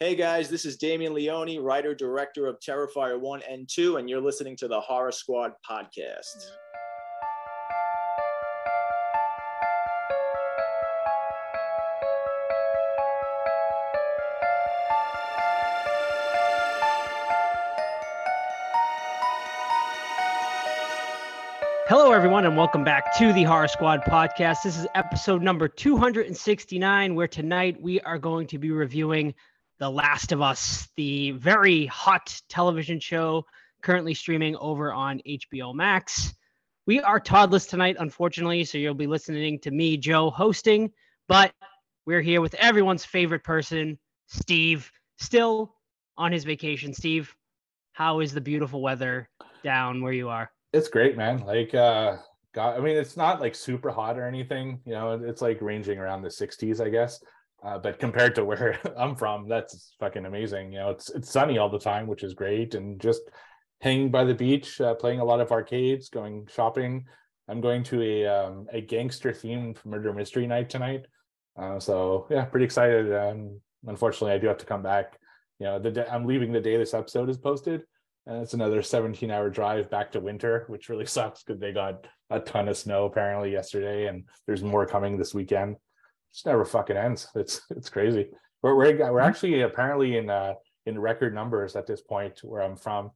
Hey guys, this is Damien Leone, writer director of Terrifier 1 and 2, and you're listening to the Horror Squad podcast. Hello, everyone, and welcome back to the Horror Squad podcast. This is episode number 269, where tonight we are going to be reviewing The Last of Us, the very hot television show currently streaming over on HBO Max. We are Toddless tonight, unfortunately, so you'll be listening to me, Joe, hosting, but we're here with everyone's favorite person, Steve, still on his vacation. Steve, how is the beautiful weather down where you are? It's great, man. Like, uh, God, I mean, it's not like super hot or anything. You know, it's like ranging around the 60s, I guess. Uh, but compared to where I'm from, that's fucking amazing. You know, it's it's sunny all the time, which is great, and just hanging by the beach, uh, playing a lot of arcades, going shopping. I'm going to a um, a gangster themed murder mystery night tonight. Uh, so yeah, pretty excited. Um, unfortunately, I do have to come back. You know, the day, I'm leaving the day this episode is posted, and it's another 17 hour drive back to winter, which really sucks because they got a ton of snow apparently yesterday, and there's more coming this weekend. It just never fucking ends. It's it's crazy. We're we're, we're mm-hmm. actually apparently in uh in record numbers at this point where I'm from,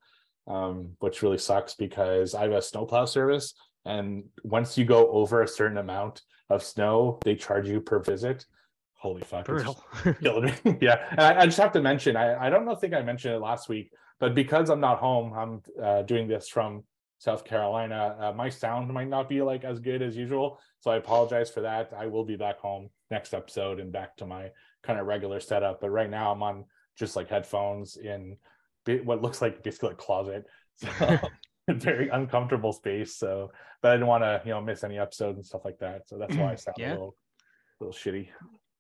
um, which really sucks because I have a snowplow service, and once you go over a certain amount of snow, they charge you per visit. Holy fuck! Yeah, and I, I, just have to mention. I I don't know. think I mentioned it last week but because I'm not home, I'm uh, doing this from South Carolina. Uh, my sound might not be like as good as usual, so I apologize for that. I will be back home next episode and back to my kind of regular setup. But right now, I'm on just like headphones in what looks like basically a closet. So very uncomfortable space. So, but I didn't want to, you know, miss any episodes and stuff like that. So that's why I sound yeah. a little, a little shitty.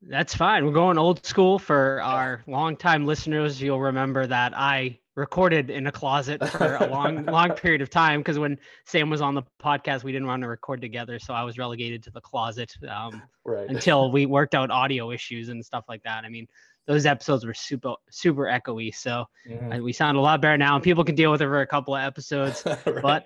That's fine. We're going old school for our longtime listeners. You'll remember that I recorded in a closet for a long long period of time because when sam was on the podcast we didn't want to record together so i was relegated to the closet um, right. until we worked out audio issues and stuff like that i mean those episodes were super super echoey so mm-hmm. we sound a lot better now and people can deal with it for a couple of episodes right. but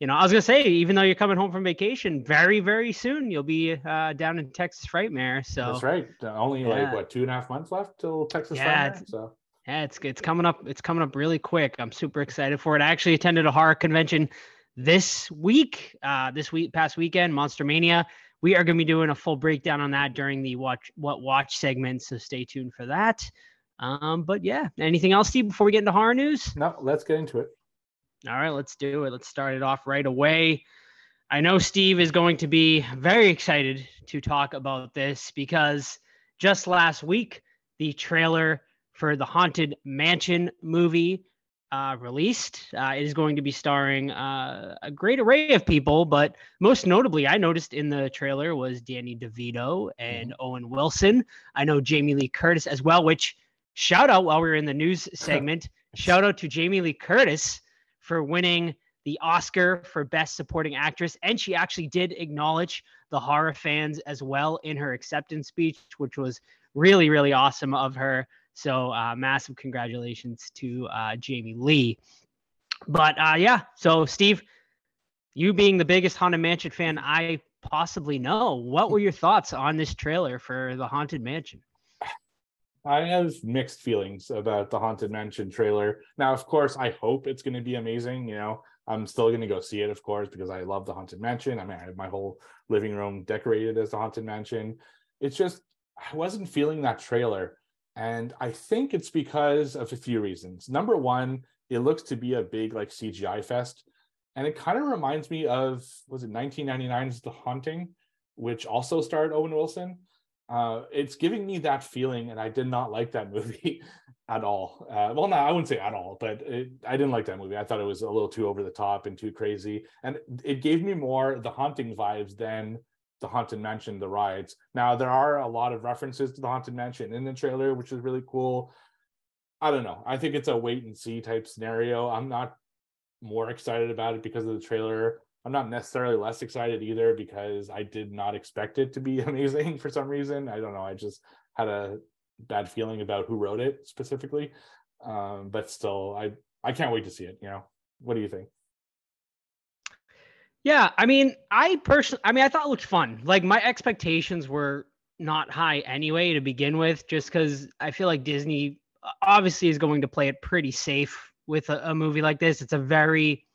you know i was gonna say even though you're coming home from vacation very very soon you'll be uh, down in texas frightmare so that's right only yeah. like what two and a half months left till texas yeah, frightmare so yeah, it's it's coming up. It's coming up really quick. I'm super excited for it. I actually attended a horror convention this week, uh, this week past weekend, Monster Mania. We are going to be doing a full breakdown on that during the watch what watch segment. So stay tuned for that. Um, but yeah, anything else, Steve, before we get into horror news? No, let's get into it. All right, let's do it. Let's start it off right away. I know Steve is going to be very excited to talk about this because just last week, the trailer for the Haunted Mansion movie uh, released. Uh, it is going to be starring uh, a great array of people, but most notably, I noticed in the trailer was Danny DeVito and mm-hmm. Owen Wilson. I know Jamie Lee Curtis as well, which shout out while we are in the news segment. shout out to Jamie Lee Curtis for winning the Oscar for Best Supporting Actress. And she actually did acknowledge the horror fans as well in her acceptance speech, which was really, really awesome of her. So uh, massive congratulations to uh, Jamie Lee. But uh, yeah, so Steve, you being the biggest Haunted Mansion fan I possibly know, what were your thoughts on this trailer for the Haunted Mansion? I have mixed feelings about the Haunted Mansion trailer. Now, of course, I hope it's going to be amazing. You know, I'm still going to go see it, of course, because I love the Haunted Mansion. I mean, I have my whole living room decorated as the Haunted Mansion. It's just, I wasn't feeling that trailer. And I think it's because of a few reasons. Number one, it looks to be a big like CGI fest. And it kind of reminds me of, was it 1999's The Haunting, which also starred Owen Wilson? Uh, it's giving me that feeling, and I did not like that movie at all. Uh, well, no, I wouldn't say at all, but it, I didn't like that movie. I thought it was a little too over the top and too crazy, and it gave me more the haunting vibes than the Haunted Mansion, the rides. Now there are a lot of references to the Haunted Mansion in the trailer, which is really cool. I don't know. I think it's a wait and see type scenario. I'm not more excited about it because of the trailer. I'm not necessarily less excited either because I did not expect it to be amazing for some reason. I don't know. I just had a bad feeling about who wrote it specifically. Um, but still, I I can't wait to see it. You know, what do you think? Yeah, I mean, I personally, I mean, I thought it looked fun. Like my expectations were not high anyway to begin with, just because I feel like Disney obviously is going to play it pretty safe with a, a movie like this. It's a very,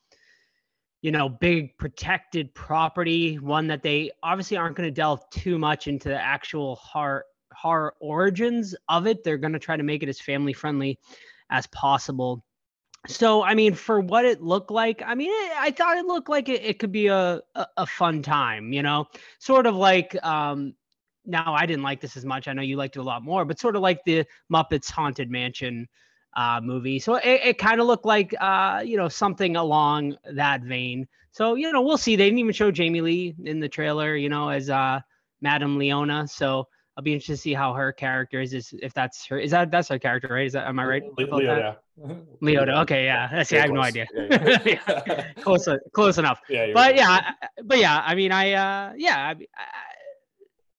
you know, big protected property, one that they obviously aren't going to delve too much into the actual horror horror origins of it. They're going to try to make it as family friendly as possible so i mean for what it looked like i mean it, i thought it looked like it, it could be a, a, a fun time you know? Sort of like um now i didn't like this as much i know you liked it a lot more but sort of like the muppets haunted mansion uh movie. So it, it kind of looked like uh you know something along that vein. So you know we'll see. They didn't even show jamie lee in the trailer you know as uh madame leona. So I'll be interested to see how her character is, is if that's her. Is that that's her character, right? Is that am I right? Leota. Leota. Okay, yeah, I have no idea. Yeah, yeah. close, close enough. Yeah, but right. yeah, but yeah. I mean, I uh, yeah, I, I,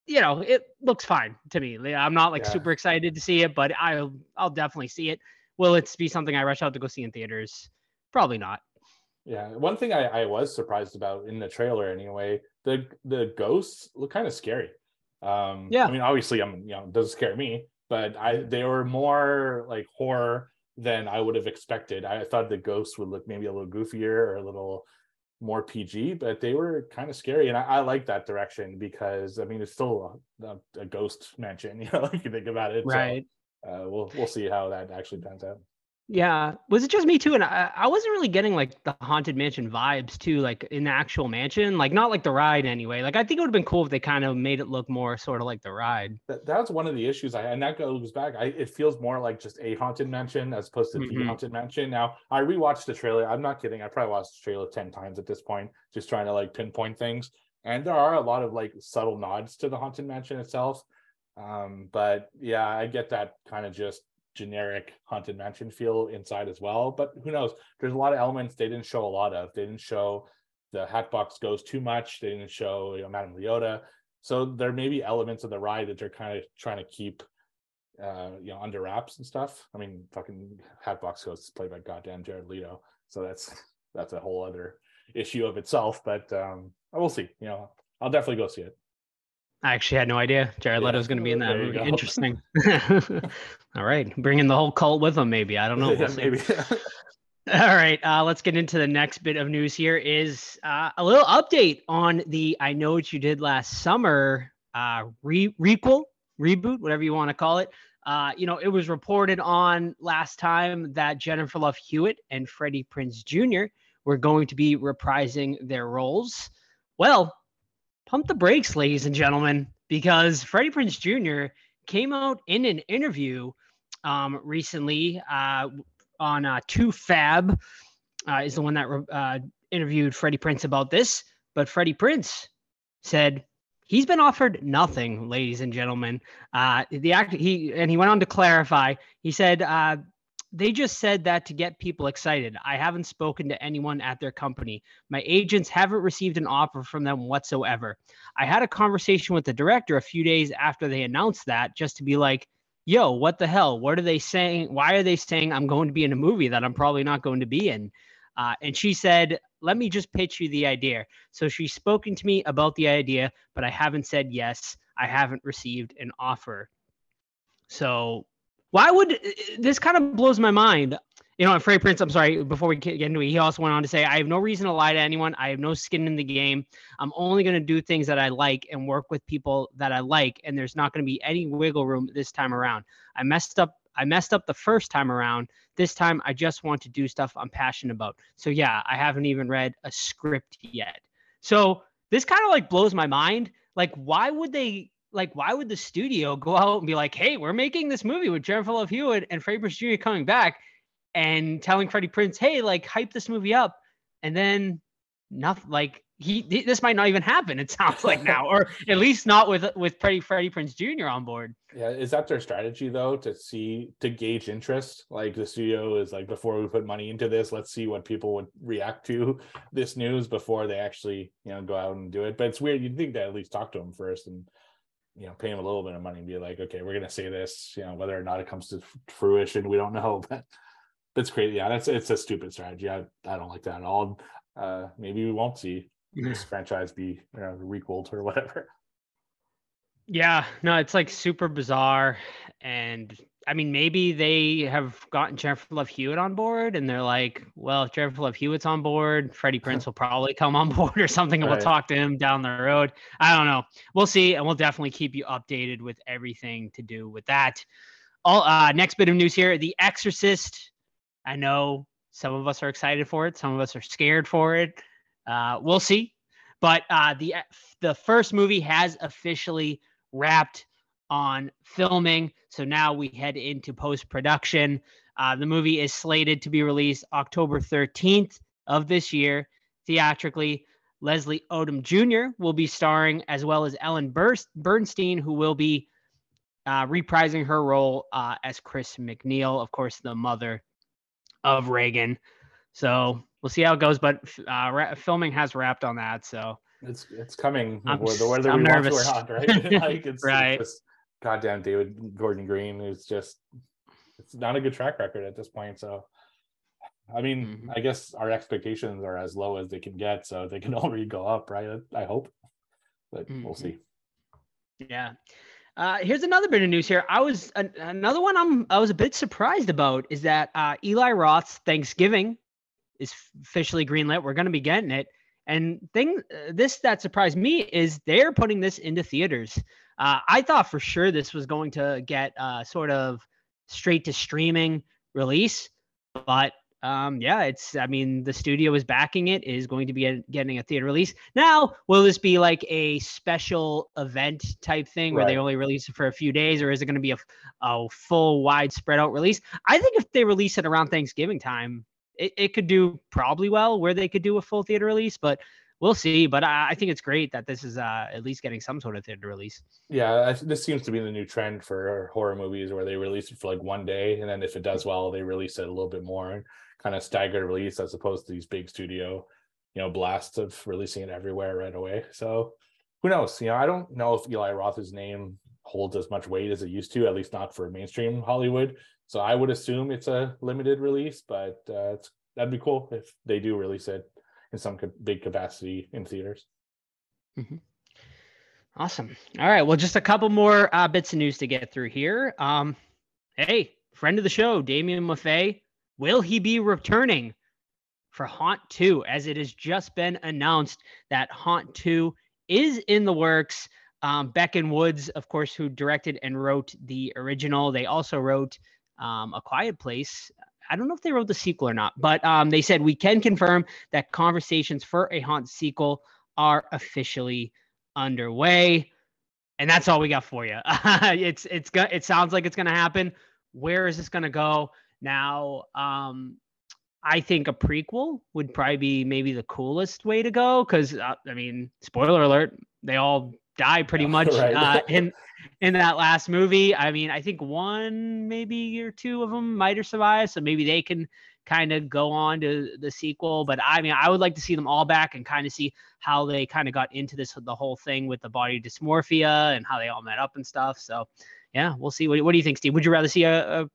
you know, it looks fine to me. I'm not like super excited to see it, but I'll I'll definitely see it. Will it be something I rush out to go see in theaters? Probably not. Yeah, one thing I, I was surprised about in the trailer anyway, the the ghosts look kind of scary. Um, yeah, I mean, obviously, I'm you know, it doesn't scare me, but I they were more like horror than I would have expected. I thought the ghosts would look maybe a little goofier or a little more PG, but they were kind of scary, and I, I like that direction because I mean, it's still a, a, ghost mansion, you know, if you think about it. Right. So, uh, we'll we'll see how that actually pans out. Yeah. Was it just me too? And I, I wasn't really getting like the haunted mansion vibes too, like in the actual mansion, like not like the ride anyway. Like I think it would have been cool if they kind of made it look more sort of like the ride. That, that's one of the issues I and that goes back. I it feels more like just a haunted mansion as opposed to mm-hmm. the haunted mansion. Now I rewatched the trailer. I'm not kidding. I probably watched the trailer 10 times at this point, just trying to like pinpoint things. And there are a lot of like subtle nods to the haunted mansion itself. Um, but yeah, I get that kind of just generic haunted mansion feel inside as well. But who knows? There's a lot of elements they didn't show a lot of. They didn't show the Hatbox Ghost too much. They didn't show you know, Madame Leota. So there may be elements of the ride that they're kind of trying to keep uh, you know under wraps and stuff. I mean, fucking Hatbox Ghost is played by goddamn Jared Leto, so that's that's a whole other issue of itself. But um, we'll see. You know, I'll definitely go see it. I actually had no idea Jared yeah. Leto's going to be in that movie. Interesting. All right, bringing the whole cult with him, maybe. I don't know. We'll maybe. All right, uh, let's get into the next bit of news. Here is uh, a little update on the "I Know What You Did Last Summer" uh, re- requel, reboot, whatever you want to call it. Uh, you know, it was reported on last time that Jennifer Love Hewitt and Freddie Prinze Jr. were going to be reprising their roles. Well, pump the brakes, ladies and gentlemen, because Freddie Prinze Jr. came out in an interview um, recently uh, on uh, TooFab, uh, is the one that uh, interviewed Freddie Prinze about this. But Freddie Prinze said he's been offered nothing, ladies and gentlemen. Uh, the act he and he went on to clarify. He said uh, they just said that to get people excited. I haven't spoken to anyone at their company. My agents haven't received an offer from them whatsoever. I had a conversation with the director a few days after they announced that just to be like, yo, what the hell? What are they saying? Why are they saying I'm going to be in a movie that I'm probably not going to be in? Uh, and she said, let me just pitch you the idea. So she's spoken to me about the idea, but I haven't said yes. I haven't received an offer. So why would uh, this kind of blows my mind? You know, and Freddie Prinze, I'm sorry, before we get into it, he also went on to say, I have no reason to lie to anyone. I have no skin in the game. I'm only going to do things that I like and work with people that I like. And there's not going to be any wiggle room this time around. I messed up. I messed up the first time around. This time, I just want to do stuff I'm passionate about. So, yeah, I haven't even read a script yet. So, this kind of like blows my mind. Like, why would they like why would the studio go out and be like, hey, we're making this movie with Jennifer Love Hewitt and Freddie Prinze Jr. coming back and telling Freddie Prinze, hey, like hype this movie up, and then nothing like he this might not even happen. It sounds like now, or at least not with with Freddie Freddie Prinze Jr. on board. Yeah, is that their strategy though to see to gauge interest? Like the studio is like before we put money into this, let's see what people would react to this news before they actually you know go out and do it. But it's weird. You'd think they at least talk to them first and you know, pay him a little bit of money and be like, okay, we're gonna say this, you know, whether or not it comes to fruition, we don't know, but that's crazy. Yeah, that's it's a stupid strategy. I, I don't like that at all. Uh, maybe we won't see this franchise be you know, requelled or whatever. Yeah, no, it's like super bizarre. And I mean, maybe they have gotten Jennifer Love Hewitt on board and they're like, well, if Jennifer Love Hewitt's on board, Freddie Prinze will probably come on board or something and right. we'll talk to him down the road. I don't know. We'll see. And we'll definitely keep you updated with everything to do with that. All uh, next bit of news here The Exorcist. I know some of us are excited for it, some of us are scared for it. Uh, we'll see. But uh, the the first movie has officially wrapped on filming. So now we head into post production. Uh, the movie is slated to be released October 13th of this year theatrically. Leslie Odom Jr. will be starring, as well as Ellen Burstyn, who will be uh, reprising her role uh, as Chris MacNeil, of course, the mother of Regan. So we'll see how it goes. But uh, ra- filming has wrapped on that. So it's it's coming. I'm, whether whether I'm we nervous. want to or not, right? like it's, right. It's just, goddamn David Gordon Green is just it's not a good track record at this point. So I mean, mm-hmm. I guess our expectations are as low as they can get, so they can only go up, right? I hope, but mm-hmm. we'll see. Yeah. Uh, here's another bit of news here. I was uh, another one I'm I was a bit surprised about is that uh, Eli Roth's Thanksgiving is officially greenlit. We're going to be getting it. And thing uh, this that surprised me is they're putting this into theaters. Uh, I thought for sure this was going to get uh, sort of straight to streaming release, but um, yeah, it's. I mean, the studio is backing it. Is going to be getting a theater release. Now, will this be like a special event type thing where they only release it for a few days, or is it going to be a, a full, wide, spread out release? I think if they release it around Thanksgiving time, it, it could do probably well where they could do a full theater release, but we'll see. But I, I think it's great that this is uh, at least getting some sort of theater release. Yeah, this seems to be the new trend for horror movies where they release it for like one day, and then if it does well, they release it a little bit more and kind of staggered release as opposed to these big studio, you know, blasts of releasing it everywhere right away. So who knows? You know, I don't know if Eli Roth's name holds as much weight as it used to, at least not for mainstream Hollywood. So I would assume it's a limited release, but uh, that'd be cool if they do release it in some big capacity in theaters. Mm-hmm. Awesome. All right. Well, just a couple more uh, bits of news to get through here. Um, hey, friend of the show, Damian Maffei, will he be returning for Haunt 2? As it has just been announced that Haunt 2 is in the works. Um, Beck and Woods, of course, who directed and wrote the original, they also wrote um, A Quiet Place. I don't know if they wrote the sequel or not, but um, they said we can confirm that conversations for a Haunt sequel are officially underway, and that's all we got for you. it's it's it sounds like it's gonna happen. Where is this gonna go now? Um, I think a prequel would probably be maybe the coolest way to go because uh, I mean, spoiler alert, they all die pretty much right. uh, in in that last movie. I mean, I think one maybe or two of them might have survived, so maybe they can kind of go on to the sequel. But I mean, I would like to see them all back and kind of see how they kind of got into this the whole thing with the body dysmorphia and how they all met up and stuff. So yeah, we'll see. What, what do you think, Steve? Would you rather see a, a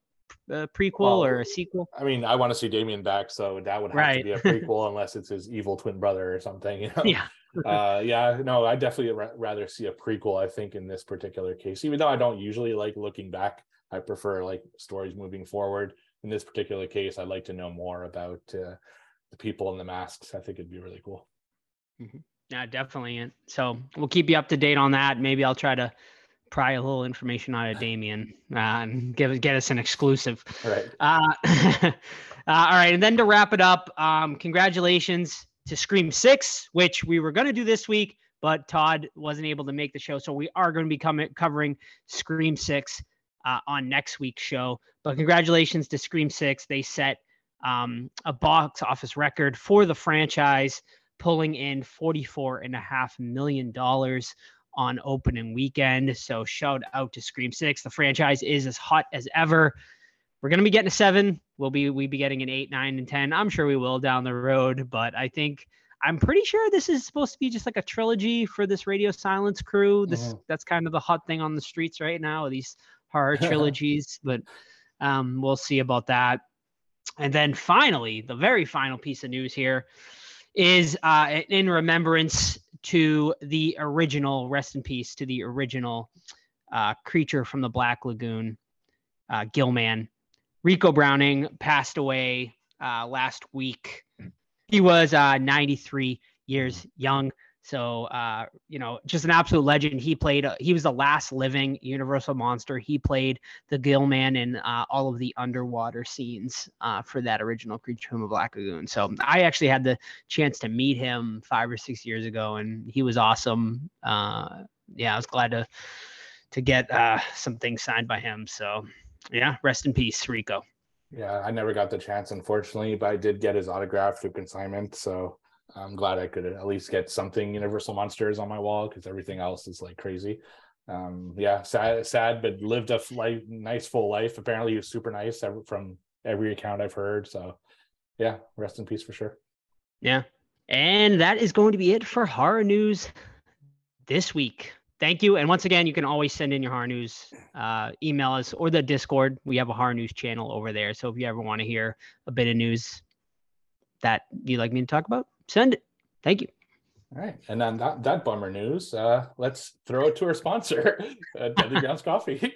a prequel well, or a sequel? I mean, I want to see Damien back, so that would have right. to be a prequel unless it's his evil twin brother or something. You know? Yeah. Uh, yeah, no, I definitely ra- rather see a prequel. I think in this particular case, even though I don't usually like looking back, I prefer like stories moving forward. In this particular case, I'd like to know more about uh, the people in the masks. I think it'd be really cool. Mm-hmm. Yeah, definitely. So we'll keep you up to date on that. Maybe I'll try to pry a little information out of Damien uh, and give get us an exclusive. Right. Uh, uh, all right, and then to wrap it up, um, congratulations to Scream Six, which we were going to do this week, but Todd wasn't able to make the show, so we are going to be coming covering Scream Six uh, on next week's show. But congratulations to Scream Six; they set um, a box office record for the franchise, pulling in forty-four and a half million dollars on opening weekend. So shout out to Scream Six. The franchise is as hot as ever. We're gonna be getting a seven. We'll be we be getting an eight, nine, and ten. I'm sure we will down the road, but I think I'm pretty sure this is supposed to be just like a trilogy for this Radio Silence crew. This Mhm. that's kind of the hot thing on the streets right now, these horror trilogies. but um, we'll see about that. And then finally, the very final piece of news here is uh, in remembrance to the original, rest in peace to the original uh, creature from the Black Lagoon, uh, Gill Man. Ricou Browning passed away uh, last week. He was uh, 93 years young. So, uh, you know, just an absolute legend. He played, uh, he was the last living Universal monster. He played the Gill Man in uh, all of the underwater scenes uh, for that original Creature from the Black Lagoon. So I actually had the chance to meet him five or six years ago, and he was awesome. Uh, yeah, I was glad to to get uh, some things signed by him. So yeah, rest in peace, Ricou. Yeah, I never got the chance, unfortunately, but I did get his autograph through consignment. So I'm glad I could at least get something Universal Monsters on my wall because everything else is like crazy. Um, yeah, sad, sad, but lived a life, nice full life. Apparently, he was super nice from every account I've heard. So, yeah, rest in peace for sure. Yeah. And that is going to be it for horror news this week. Thank you. And once again, you can always send in your horror news, uh, email us or the Discord. We have a horror news channel over there. So if you ever want to hear a bit of news that you'd like me to talk about, send it. Thank you. All right, and on that that bummer news, uh, let's throw it to our sponsor, uh, Deadly Grounds Coffee.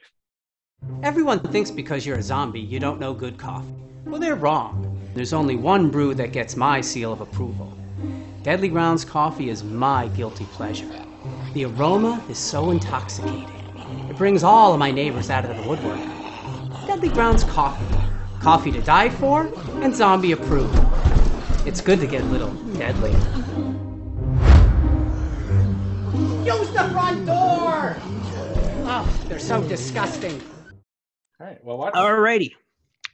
Everyone thinks because you're a zombie, you don't know good coffee. Well, they're wrong. There's only one brew that gets my seal of approval. Deadly Grounds coffee is my guilty pleasure. The aroma is so intoxicating. It brings all of my neighbors out of the woodwork. Deadly Grounds coffee. Coffee to die for and zombie approved. It's good to get a little deadly. Use the front door! Oh, they're so disgusting. All right, well, what? Alrighty.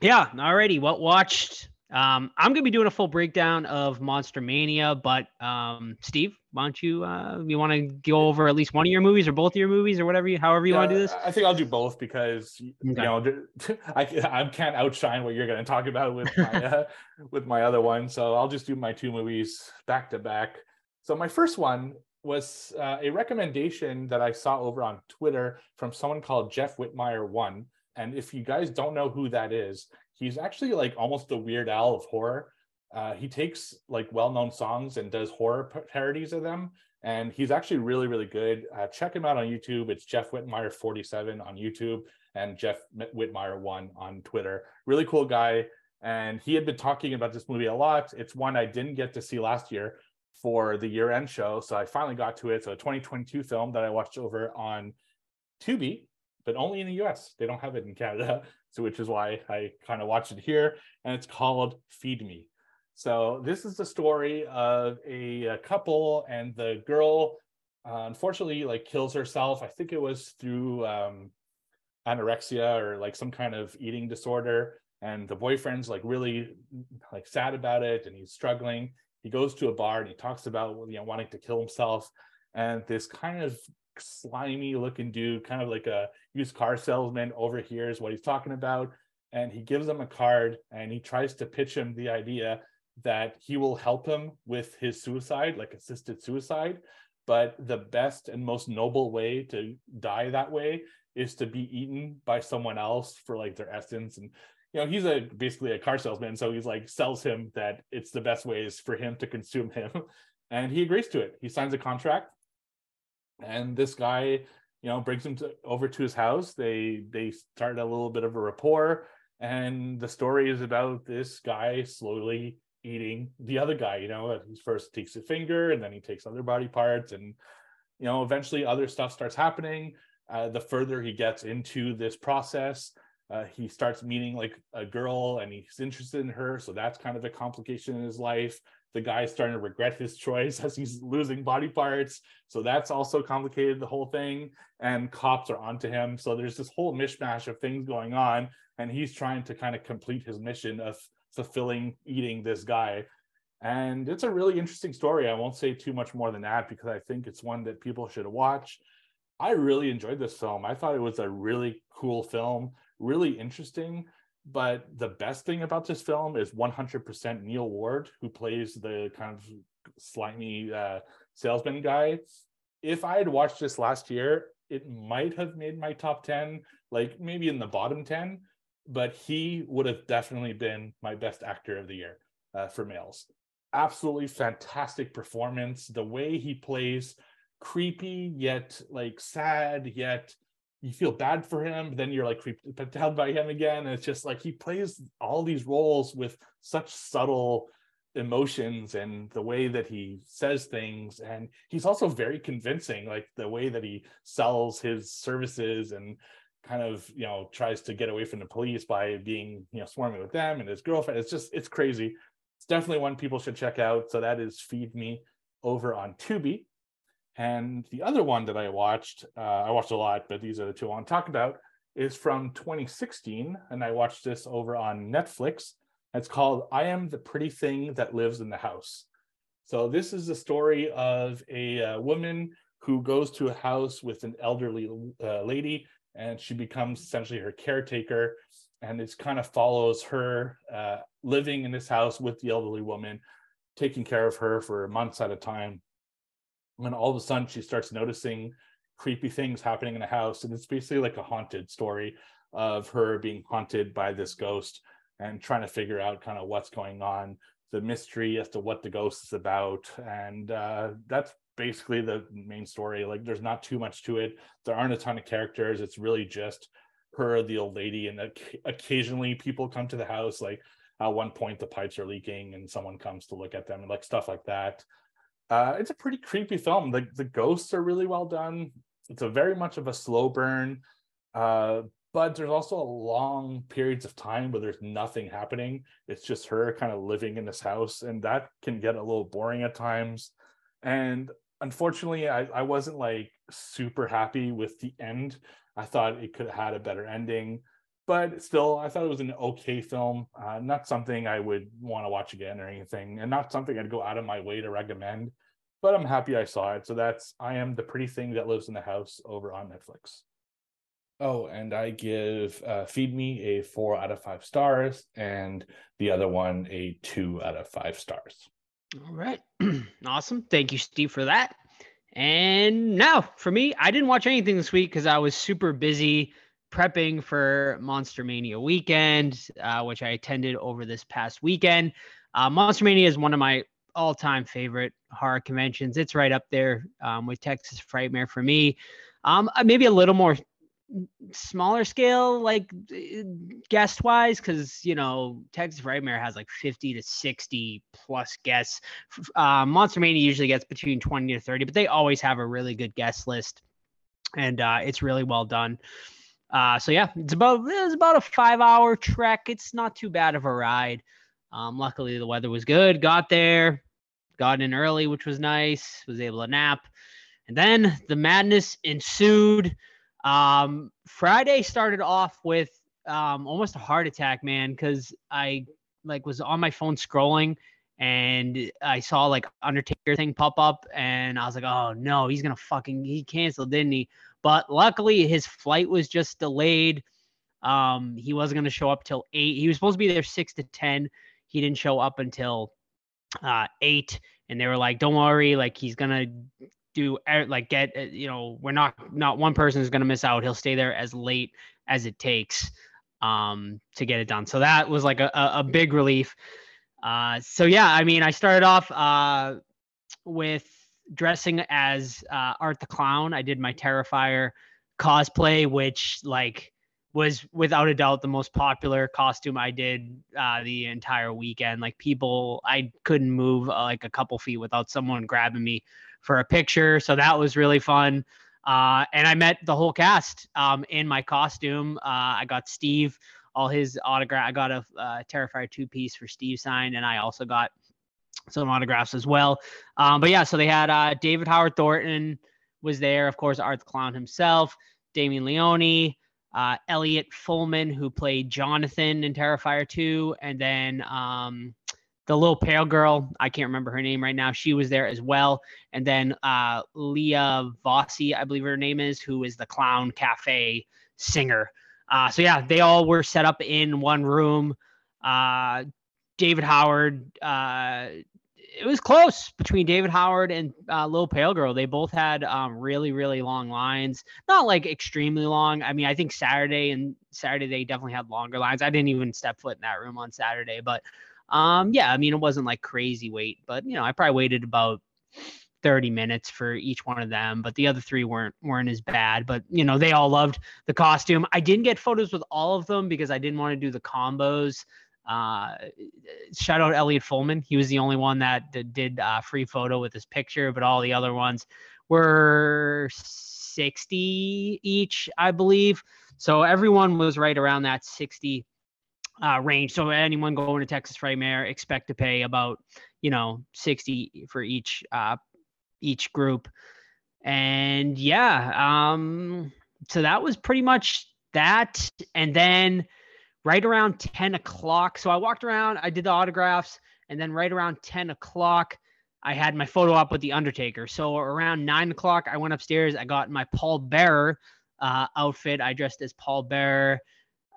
Yeah, alrighty. Well watched. Um, I'm gonna be doing a full breakdown of Monster Mania, but um, Steve, why don't you uh, you want to go over at least one of your movies or both of your movies or whatever you, however you want to do this? I think I'll do both because you know I, I can't outshine what you're going to talk about with my uh, with my other one. So I'll just do my two movies back to back. So my first one was uh, a recommendation that I saw over on Twitter from someone called Jeff Whitmire One. And if you guys don't know who that is, he's actually like almost the Weird Al of horror. Uh, he takes like well-known songs and does horror parodies of them and he's actually really really good. Uh, check him out on youtube. It's jeff whitmire 47 on youtube and jeff whitmire 1 on twitter. Really cool guy and he had been talking about this movie a lot. It's one i didn't get to see last year for the year end show so i finally got to it. It's a 2022 film that i watched over on tubi but only in the us they don't have it in canada so which is why i kind of watched it here and it's called feed me so this is the story of a, a couple, and the girl, uh, unfortunately, like kills herself. I think it was through um, anorexia or like some kind of eating disorder. And the boyfriend's like really like sad about it, and he's struggling. He goes to a bar and he talks about you know wanting to kill himself, and this kind of slimy looking dude, kind of like a used car salesman, overhears what he's talking about, and he gives him a card and he tries to pitch him the idea that he will help him with his suicide, like assisted suicide. But the best and most noble way to die that way is to be eaten by someone else for like their essence. And you know, he's a basically a car salesman, so he's like sells him that it's the best ways for him to consume him, and he agrees to it. He signs a contract, and this guy, you know, brings him to, over to his house. They they start a little bit of a rapport, and the story is about this guy slowly eating the other guy you know he first takes a finger and then he takes other body parts and you know eventually other stuff starts happening. Uh, the further he gets into this process uh, he starts meeting like a girl and he's interested in her. So that's kind of a complication in his life the guy's starting to regret his choice as he's losing body parts so that's also complicated the whole thing and cops are onto him so there's this whole mishmash of things going on and he's trying to kind of complete his mission of fulfilling eating this guy. And it's a really interesting story. I won't say too much more than that because I think it's one that people should watch. I really enjoyed this film. I thought it was a really cool film, really interesting. But the best thing about this film is 100% Neil Ward, who plays the kind of slimy uh, salesman guy. If I had watched this last year, it might have made my top 10, like maybe in the bottom 10, but he would have definitely been my best actor of the year uh, for males. Absolutely fantastic performance. The way he plays creepy, yet like sad, yet you feel bad for him. Then you're like creeped out by him again. And it's just like he plays all these roles with such subtle emotions and the way that he says things and he's also very convincing like the way that he sells his services and kind of you know tries to get away from the police by being you know swarming with them and his girlfriend it's just it's crazy it's definitely one people should check out so that is feed me over on tubi and the other one that i watched uh, i watched a lot but these are the two i want to talk about is from 2016 and i watched this over on netflix it's called I Am the Pretty Thing That Lives in the House. So, this is the story of a uh, woman who goes to a house with an elderly uh, lady and she becomes essentially her caretaker. And it kind of follows her uh, living in this house with the elderly woman, taking care of her for months at a time. When all of a sudden she starts noticing creepy things happening in the house. And it's basically like a haunted story of her being haunted by this ghost and trying to figure out kind of what's going on, the mystery as to what the ghost is about, and uh, that's basically the main story. Like, there's not too much to it. There aren't a ton of characters. It's really just her, the old lady, and occasionally people come to the house. Like at one point, the pipes are leaking, and someone comes to look at them, and like stuff like that. Uh, it's a pretty creepy film. The the ghosts are really well done. It's a very much of a slow burn, uh, but there's also a long periods of time where there's nothing happening. It's just her kind of living in this house and that can get a little boring at times. And unfortunately i, I wasn't like super happy with the end. I thought it could have had a better ending but still i thought it was an okay film uh, not something i would want to watch again or anything and not something i'd go out of my way to recommend but i'm happy i saw it so that's i am the pretty thing that lives in the house over on netflix Oh, and I give uh, Feed Me a four out of five stars, and the other one a two out of five stars. All right. awesome. Thank you, Steve, for that. And now for me, I didn't watch anything this week because I was super busy prepping for Monster Mania weekend, uh, which I attended over this past weekend. Uh, Monster Mania is one of my all time favorite horror conventions. It's right up there um, with Texas Frightmare for me. Um, uh, maybe a little more smaller scale, like guest wise, because you know Texas Frightmare has like 50 to 60 plus guests. Uh, Monster Mania usually gets between 20 to 30, but they always have a really good guest list, and uh, it's really well done. Uh, so yeah, it's about it's about a five hour trek. It's not too bad of a ride. Um, luckily the weather was good. Got there, got in early, which was nice. Was able to nap, and then the madness ensued. Um, Friday started off with um, almost a heart attack, man, because I like was on my phone scrolling and I saw like Undertaker thing pop up and I was like, oh no, he's gonna fucking he canceled, didn't he? But luckily his flight was just delayed. Um, he wasn't gonna show up till eight. He was supposed to be there six to ten. He didn't show up until uh eight and they were like don't worry like he's gonna do like get uh, you know we're not not one person is going to miss out he'll stay there as late as it takes um to get it done so that was like a, a big relief uh so yeah i mean i started off uh with dressing as uh art the clown i did my terrifier cosplay which like was without a doubt the most popular costume I did uh, the entire weekend. Like people, I couldn't move uh, like a couple feet without someone grabbing me for a picture. So that was really fun. Uh, and I met the whole cast um, in my costume. Uh, I got Steve all his autograph. I got a uh, Terrifier two piece for Steve signed, and I also got some autographs as well. Um, but yeah, so they had uh, David Howard Thornton was there, of course, Art the Clown himself, Damien Leone, uh, Elliott Fullam, who played Jonathan in Terrifier 2, and then um, the little pale girl, I can't remember her name right now. She was there as well. And then uh, Leah Voysey, I believe her name is, who is the Clown Cafe singer. Uh, so yeah, they all were set up in one room. Uh, David Howard uh, it was close between David Howard and uh, Lil Pale Girl. They both had um, really, really long lines. Not like extremely long. I mean, I think Saturday and Saturday they definitely had longer lines. I didn't even step foot in that room on Saturday, but um, yeah, I mean, it wasn't like crazy wait, but you know, I probably waited about 30 minutes for each one of them, but the other three weren't weren't as bad. But you know, they all loved the costume. I didn't get photos with all of them because I didn't want to do the combos. Uh, shout out Elliott Fullam. He was the only one that, did uh, free photo with his picture, but all the other ones were 60 each, I believe. So everyone was right around that 60 uh, range. So anyone going to Texas Frightmare expect to pay about, you know, 60 for each uh, each group. And yeah, um, so that was pretty much that. And then right around 10 o'clock. So I walked around, I did the autographs, and then right around 10 o'clock, I had my photo op with the Undertaker. So around nine o'clock, I went upstairs. I got my Paul Bearer uh, outfit. I dressed as Paul Bearer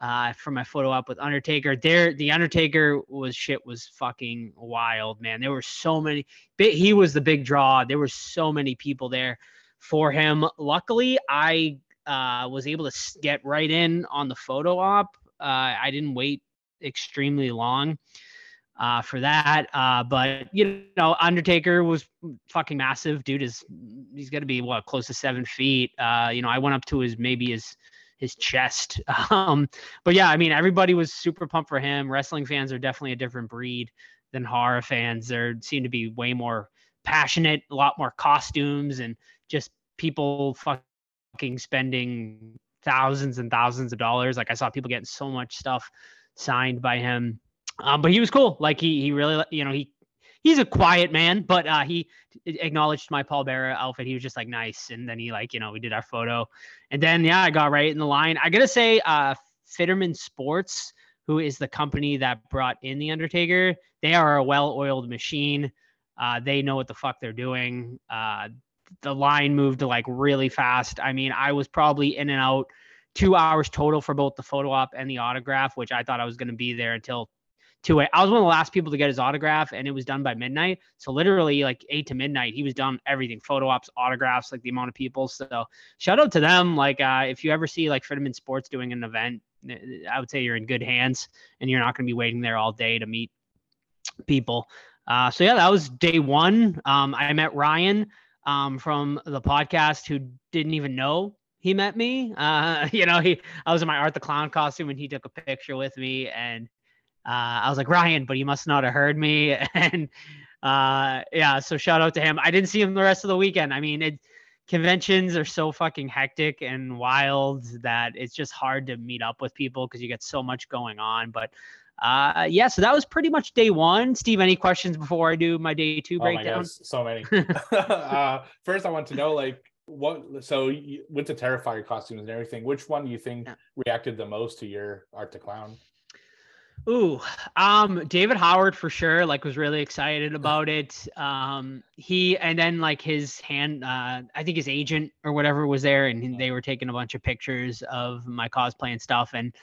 uh, for my photo op with Undertaker. There, the Undertaker was shit was fucking wild, man. There were so many. He was the big draw. There were so many people there for him. Luckily, I uh, was able to get right in on the photo op uh, I didn't wait extremely long uh, for that. Uh, but you know, Undertaker was fucking massive. Dude is he's got to be what close to seven feet. Uh, you know, I went up to his maybe his his chest. Um, but yeah, I mean, everybody was super pumped for him. Wrestling fans are definitely a different breed than horror fans. They seem to be way more passionate, a lot more costumes, and just people fucking spending thousands and thousands of dollars. Like I saw people getting so much stuff signed by him. Um, but he was cool. Like he he really you know he he's a quiet man, but uh, he acknowledged my Paul Bearer outfit. He was just like nice, and then he like you know we did our photo, and then yeah I got right in the line. I gotta say, uh, Fitterman Sports, who is the company that brought in the Undertaker, they are a well-oiled machine. Uh, they know what the fuck they're doing. Uh, the line moved like really fast. I mean, I was probably in and out two hours total for both the photo op and the autograph, which I thought I was going to be there until two. I was one of the last people to get his autograph, and it was done by midnight. So literally, like eight to midnight, he was done everything: photo ops, autographs, like the amount of people. So shout out to them. Like, uh, if you ever see like Fitterman Sports doing an event, I would say you're in good hands, and you're not going to be waiting there all day to meet people. Uh, so yeah, that was day one. Um, I met Ryan um, from the podcast who didn't even know he met me. Uh, you know, he I was in my Art the Clown costume and he took a picture with me, and uh, I was like Ryan, but he must not have heard me. And uh, yeah, so shout out to him. I didn't see him the rest of the weekend. I mean, it conventions are so fucking hectic and wild that it's just hard to meet up with people because you get so much going on. But uh, yeah, so that was pretty much day one. Steve, any questions before I do my day two breakdown? Oh God, so many. uh, first, I want to know like what. So you went to Terrifier costumes and everything. Which one do you think yeah. reacted the most to your Art the Clown? Ooh, um, David Howard for sure. Like, was really excited about it. Um, he and then like his hand, uh, I think his agent or whatever was there, and they were taking a bunch of pictures of my cosplay and stuff. And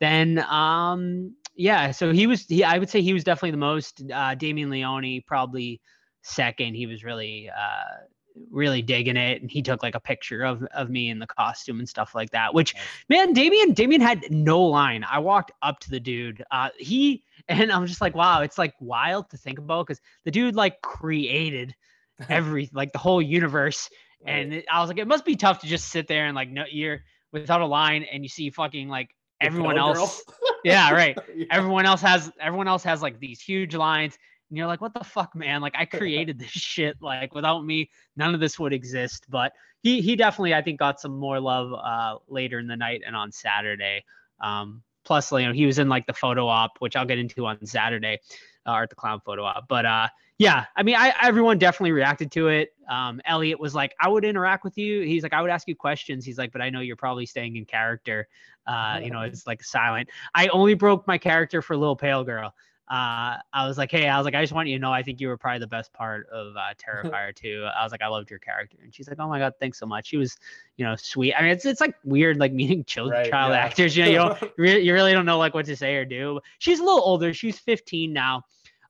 then um yeah, so he was he I would say he was definitely the most uh Damien Leone probably second. He was really uh really digging it. And he took like a picture of of me in the costume and stuff like that which man damien damien had no line. I walked up to the dude uh he and i'm just like wow it's like wild to think about because the dude like created every like the whole universe. And it, i was like it must be tough to just sit there and like no you're without a line and you see fucking like everyone else yeah right. Yeah. everyone else has everyone else has like these huge lines and you're like what the fuck man? Like i created this shit like without me none of this would exist but he he definitely i think got some more love uh later in the night and on saturday. Um plus you know he was in like the photo op which i'll get into on saturday uh, art the clown photo op but uh yeah, I mean, I everyone definitely reacted to it. Um, Elliot was like, I would interact with you. He's like, I would ask you questions. He's like, but I know you're probably staying in character. Uh, you know, it's like silent. I only broke my character for Little Pale Girl. Uh, I was like, hey, I was like, I just want you to know, I think you were probably the best part of uh, Terrifier 2. I was like, I loved your character, and she's like, oh my god, thanks so much. She was, you know, sweet. I mean, it's it's like weird, like meeting children, right, child yeah. actors. You know, you, don't, you really don't know like what to say or do. She's a little older. She's 15 now.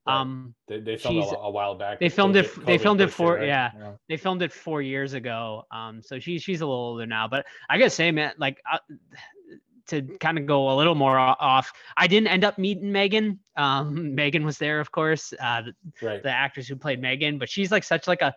Um, they, they filmed she's- a, a while back. they filmed it COVID- f- they COVID filmed it for- right? yeah. they filmed it four years ago. Um, so she's she's a little older now. But I gotta say, man, like uh, to kind of go a little more off, I didn't end up meeting Megan. Um, Megan was there, of course, uh, the, right. the actress who played Megan, but she's like such like a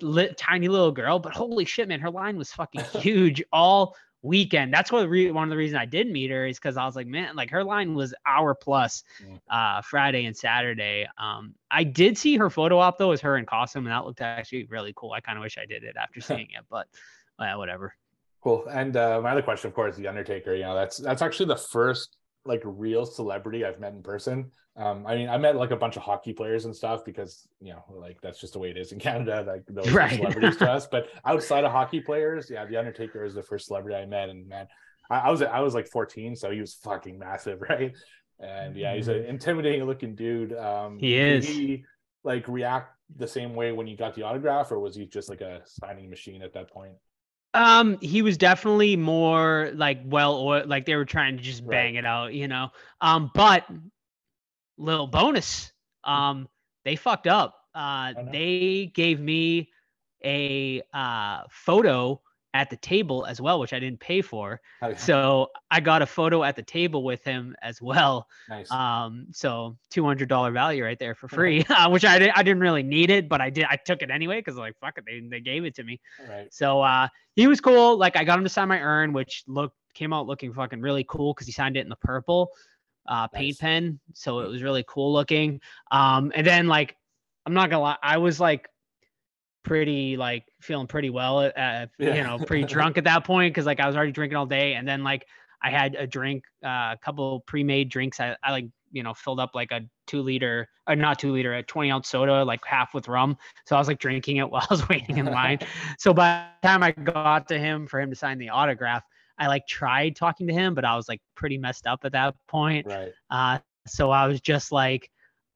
lit, tiny little girl. But holy shit, man, her line was fucking huge all weekend. That's what re- one of the reasons I did meet her is because I was like, man, like her line was hour plus uh Friday and Saturday. Um I did see her photo op though as her in costume and that looked actually really cool. I kind of wish I did it after seeing it, but uh, whatever. Cool. And uh, my other question, of course, the Undertaker. You know, that's that's actually the first like real celebrity I've met in person. Um, I mean, I met like a bunch of hockey players and stuff because you know, like that's just the way it is in Canada. Like those Right. celebrities to us. But outside of hockey players, yeah, the Undertaker is the first celebrity I met, and man, I, I was I was like 14, so he was fucking massive, right? And yeah, he's an intimidating looking dude. Um, Mm-hmm. He did is. he like react the same way when you got the autograph, or was he just like a signing machine at that point? Um, he was definitely more like well or like they were trying to just Right. bang it out, you know. Um, but little bonus, um, they fucked up. Uh, they gave me a uh photo at the table as well, which I didn't pay for. How- So I got a photo at the table with him as well. nice. Um, so two hundred dollar value right there for free, uh, which I didn't I didn't really need it, but I did I took it anyway because like fuck it, they they gave it to me. right. So uh, he was cool. Like I got him to sign my urn, which looked came out looking fucking really cool because he signed it in the purple uh, paint Nice. pen. So it was really cool looking. Um, and then like I'm not gonna lie, I was like pretty like feeling pretty well, uh, Yeah. you know, pretty drunk at that point because like I was already drinking all day, and then like I had a drink, uh, a couple pre-made drinks. I, I like you know filled up like a two liter, or not two liter, a 20 ounce soda, like half with rum. So I was like drinking it while I was waiting in line. So by the time I got to him for him to sign the autograph, I like tried talking to him, but I was like pretty messed up at that point. Right. Uh, so I was just like,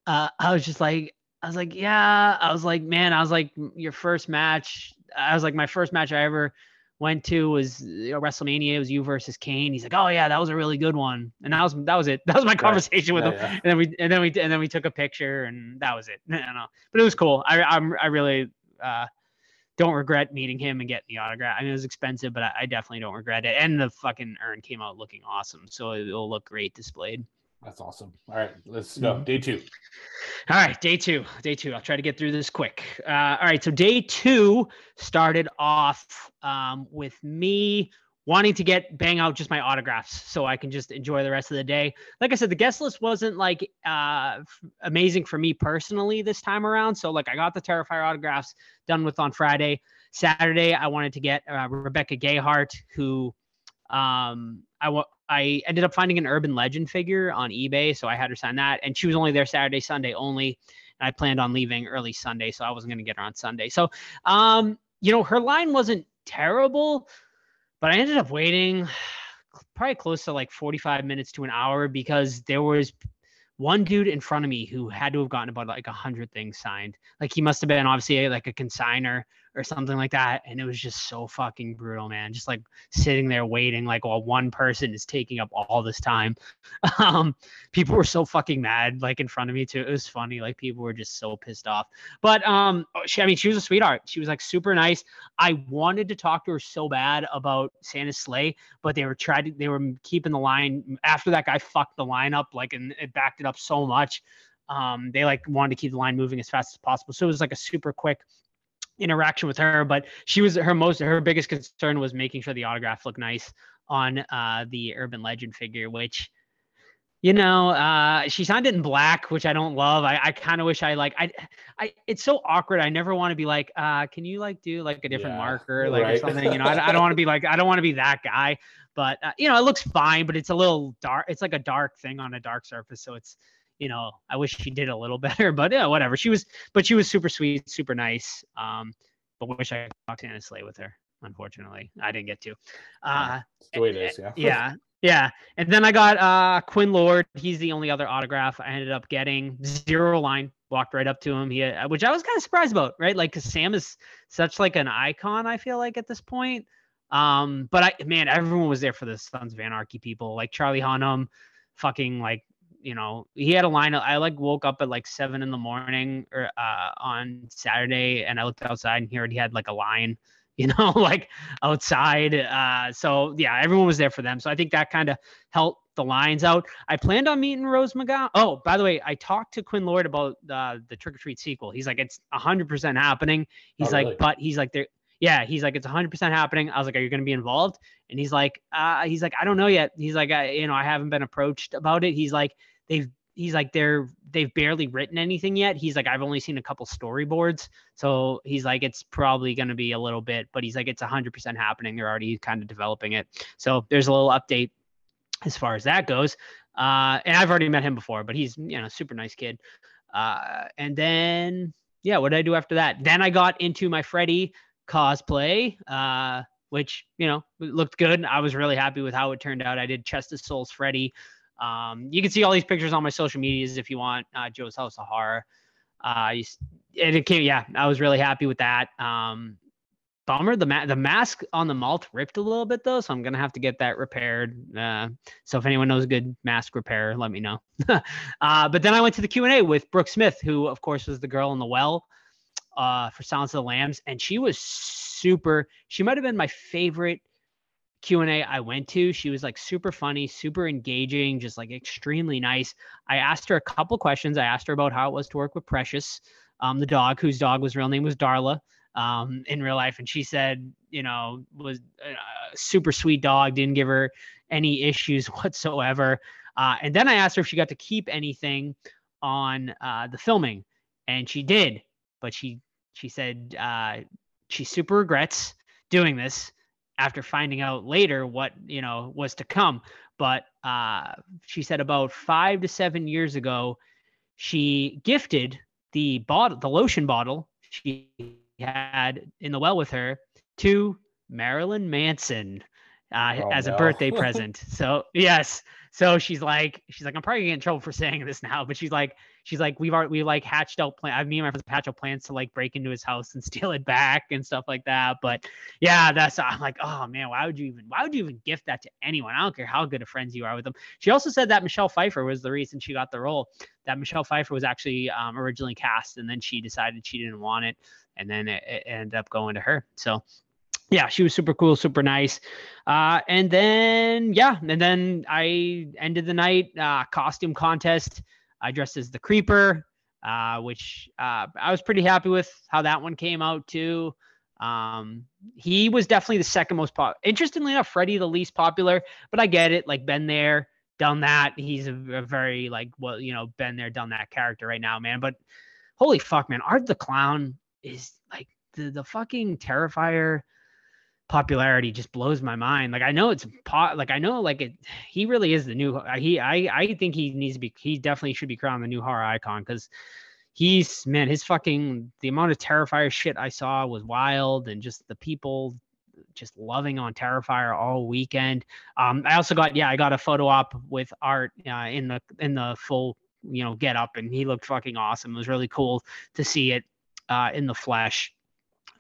uh, I was just like, I was like, yeah, I was like, man, I was like, your first match. I was like, my first match I ever went to was you know, WrestleMania. It was you versus Kane. He's like, oh yeah, that was a really good one. And that was that was it. That was my conversation with him. yeah. And then we and then we and then we took a picture, and that was it. I don't know, but it was cool. I I'm I really uh, don't regret meeting him and getting the autograph. I mean, it was expensive, but I, I definitely don't regret it. And the fucking urn came out looking awesome, so it'll look great displayed. That's awesome. All right, let's go. Mhm. Day two. All right, day two. Day two. I'll try to get through this quick. Uh, all right, so day two started off um, with me wanting to get bang out just my autographs so I can just enjoy the rest of the day. Like I said, the guest list wasn't like uh, f- amazing for me personally this time around. So like I got the Terrifier autographs done with on Friday. Saturday, I wanted to get uh, Rebecca Gayhart, who um, I wa- I ended up finding an urban legend figure on eBay, so I had her sign that, and she was only there Saturday, Sunday only, and I planned on leaving early Sunday, so I wasn't gonna get her on Sunday. So, um, you know, her line wasn't terrible, but I ended up waiting probably close to like 45 minutes to an hour because there was one dude in front of me who had to have gotten about like a hundred things signed. Like he must have been obviously like a consigner or something like that. And it was just so fucking brutal, man. Just like sitting there waiting, like while one person is taking up all this time. Um, people were so fucking mad, like in front of me too. It was funny. Like people were just so pissed off. But um, oh, she, I mean, she was a sweetheart. She was like super nice. I wanted to talk to her so bad about Santa's Slay, but they were trying to, they were keeping the line after that guy fucked the line up, like, and it backed it up so much. Um, they like wanted to keep the line moving as fast as possible. So it was like a super quick interaction with her, but she was her most, her biggest concern was making sure the autograph looked nice on uh, the urban legend figure, which, you know, uh, she signed it in black, which I don't love. I, I kind of wish I like, I, I, it's so awkward. I never want to be like, uh, can you like do like a different Yeah, marker, like right. or something? You know, I, I don't want to be like, I don't want to be that guy. But uh, you know, it looks fine, but it's a little dark. It's like a dark thing on a dark surface, so it's, you know, I wish she did a little better. But yeah, whatever. She was, but she was super sweet, super nice. Um, but wish I could talk to Anna Slay with her. Unfortunately, I didn't get to. Uh, the way it is. Yeah. yeah yeah and then i got uh quinn lord he's the only other autograph i ended up getting zero line walked right up to him he uh, which i was kind of surprised about right like because sam is such like an icon i feel like at this point um but i man everyone was there for the sons of anarchy people like charlie hunnam fucking like you know, he had a line. I like woke up at like seven in the morning or uh, on Saturday, and I looked outside and he had like a line, you know, like outside. Uh, so yeah, everyone was there for them. So I think that kind of helped the lines out. I planned on meeting Rose McGowan. Oh, by the way, I talked to Quinn Lord about uh, the Trick 'r Treat sequel. He's like, it's hundred percent happening. He's Oh, like, really? but he's like, there. Yeah, he's like, it's 100% happening. I was like, are you going to be involved? And he's like, uh, he's like, I don't know yet. He's like, I, you know, I haven't been approached about it. He's like, they've, he's like, they're, they've barely written anything yet. He's like, I've only seen a couple storyboards. So he's like, it's probably going to be a little bit, but he's like, it's 100% happening. They're already kind of developing it. So there's a little update as far as that goes. Uh, and I've already met him before, but he's, you know, super nice kid. Uh, and then, yeah, what did I do after that? Then I got into my Freddy cosplay, uh, which you know looked good. I was really happy with how it turned out. I did Chest of Souls Freddy. Um, you can see all these pictures on my social medias if you want. Uh, Joe's House of Horror. Uh, and it came. Yeah, I was really happy with that. Um, bummer the ma- the mask on the malt ripped a little bit though, so I'm gonna have to get that repaired. Uh, so if anyone knows a good mask repair, let me know. uh, but then I went to the Q and A with Brooke Smith, who of course was the girl in the well uh, for Silence of the Lambs, and she was super. She might have been my favorite Q and A I went to. She was like super funny, super engaging, just like extremely nice. I asked her a couple questions. I asked her about how it was to work with Precious, um, the dog, whose dog was real name was Darla. Um, in real life, and she said, you know, was a super sweet dog, didn't give her any issues whatsoever. Uh, and then I asked her if she got to keep anything on uh, the filming, and she did but she she said uh, she super regrets doing this after finding out later what you know was to come. But uh, she said about five to seven years ago, she gifted the bottle, the lotion bottle she had in the well with her to Marilyn Manson uh, Oh, as a birthday present. So yes, so she's like, she's like, I'm probably gonna get in trouble for saying this now, but she's like, she's like, we've already we like hatched out plan. I mean, my friends hatched out plans to like break into his house and steal it back and stuff like that. But yeah, that's I'm like, oh man, why would you even why would you even gift that to anyone? I don't care how good of friends you are with them. She also said that Michelle Pfeiffer was the reason she got the role. That Michelle Pfeiffer was actually um, originally cast, and then she decided she didn't want it, and then it, it ended up going to her. So yeah, she was super cool, super nice. Uh, and then yeah, and then I ended the night uh, costume contest. I dressed as the creeper, uh, which uh, I was pretty happy with how that one came out too. Um, he was definitely the second most pop. Interestingly enough, Freddy the least popular, but I get it. Like been there, done that. He's a, a very like well, you know, been there, done that character right now, man. But holy fuck, man, Art the Clown is like the the fucking Terrifier popularity just blows my mind. Like I know it's pot, like I know like it. He really is the new. uh, He I I think he needs to be. He definitely should be crowned the new horror icon because he's man his fucking the amount of Terrifier shit I saw was wild and just the people just loving on Terrifier all weekend. Um, I also got yeah I got a photo op with Art uh, in the in the full you know get up and he looked fucking awesome. It was really cool to see it uh, in the flesh.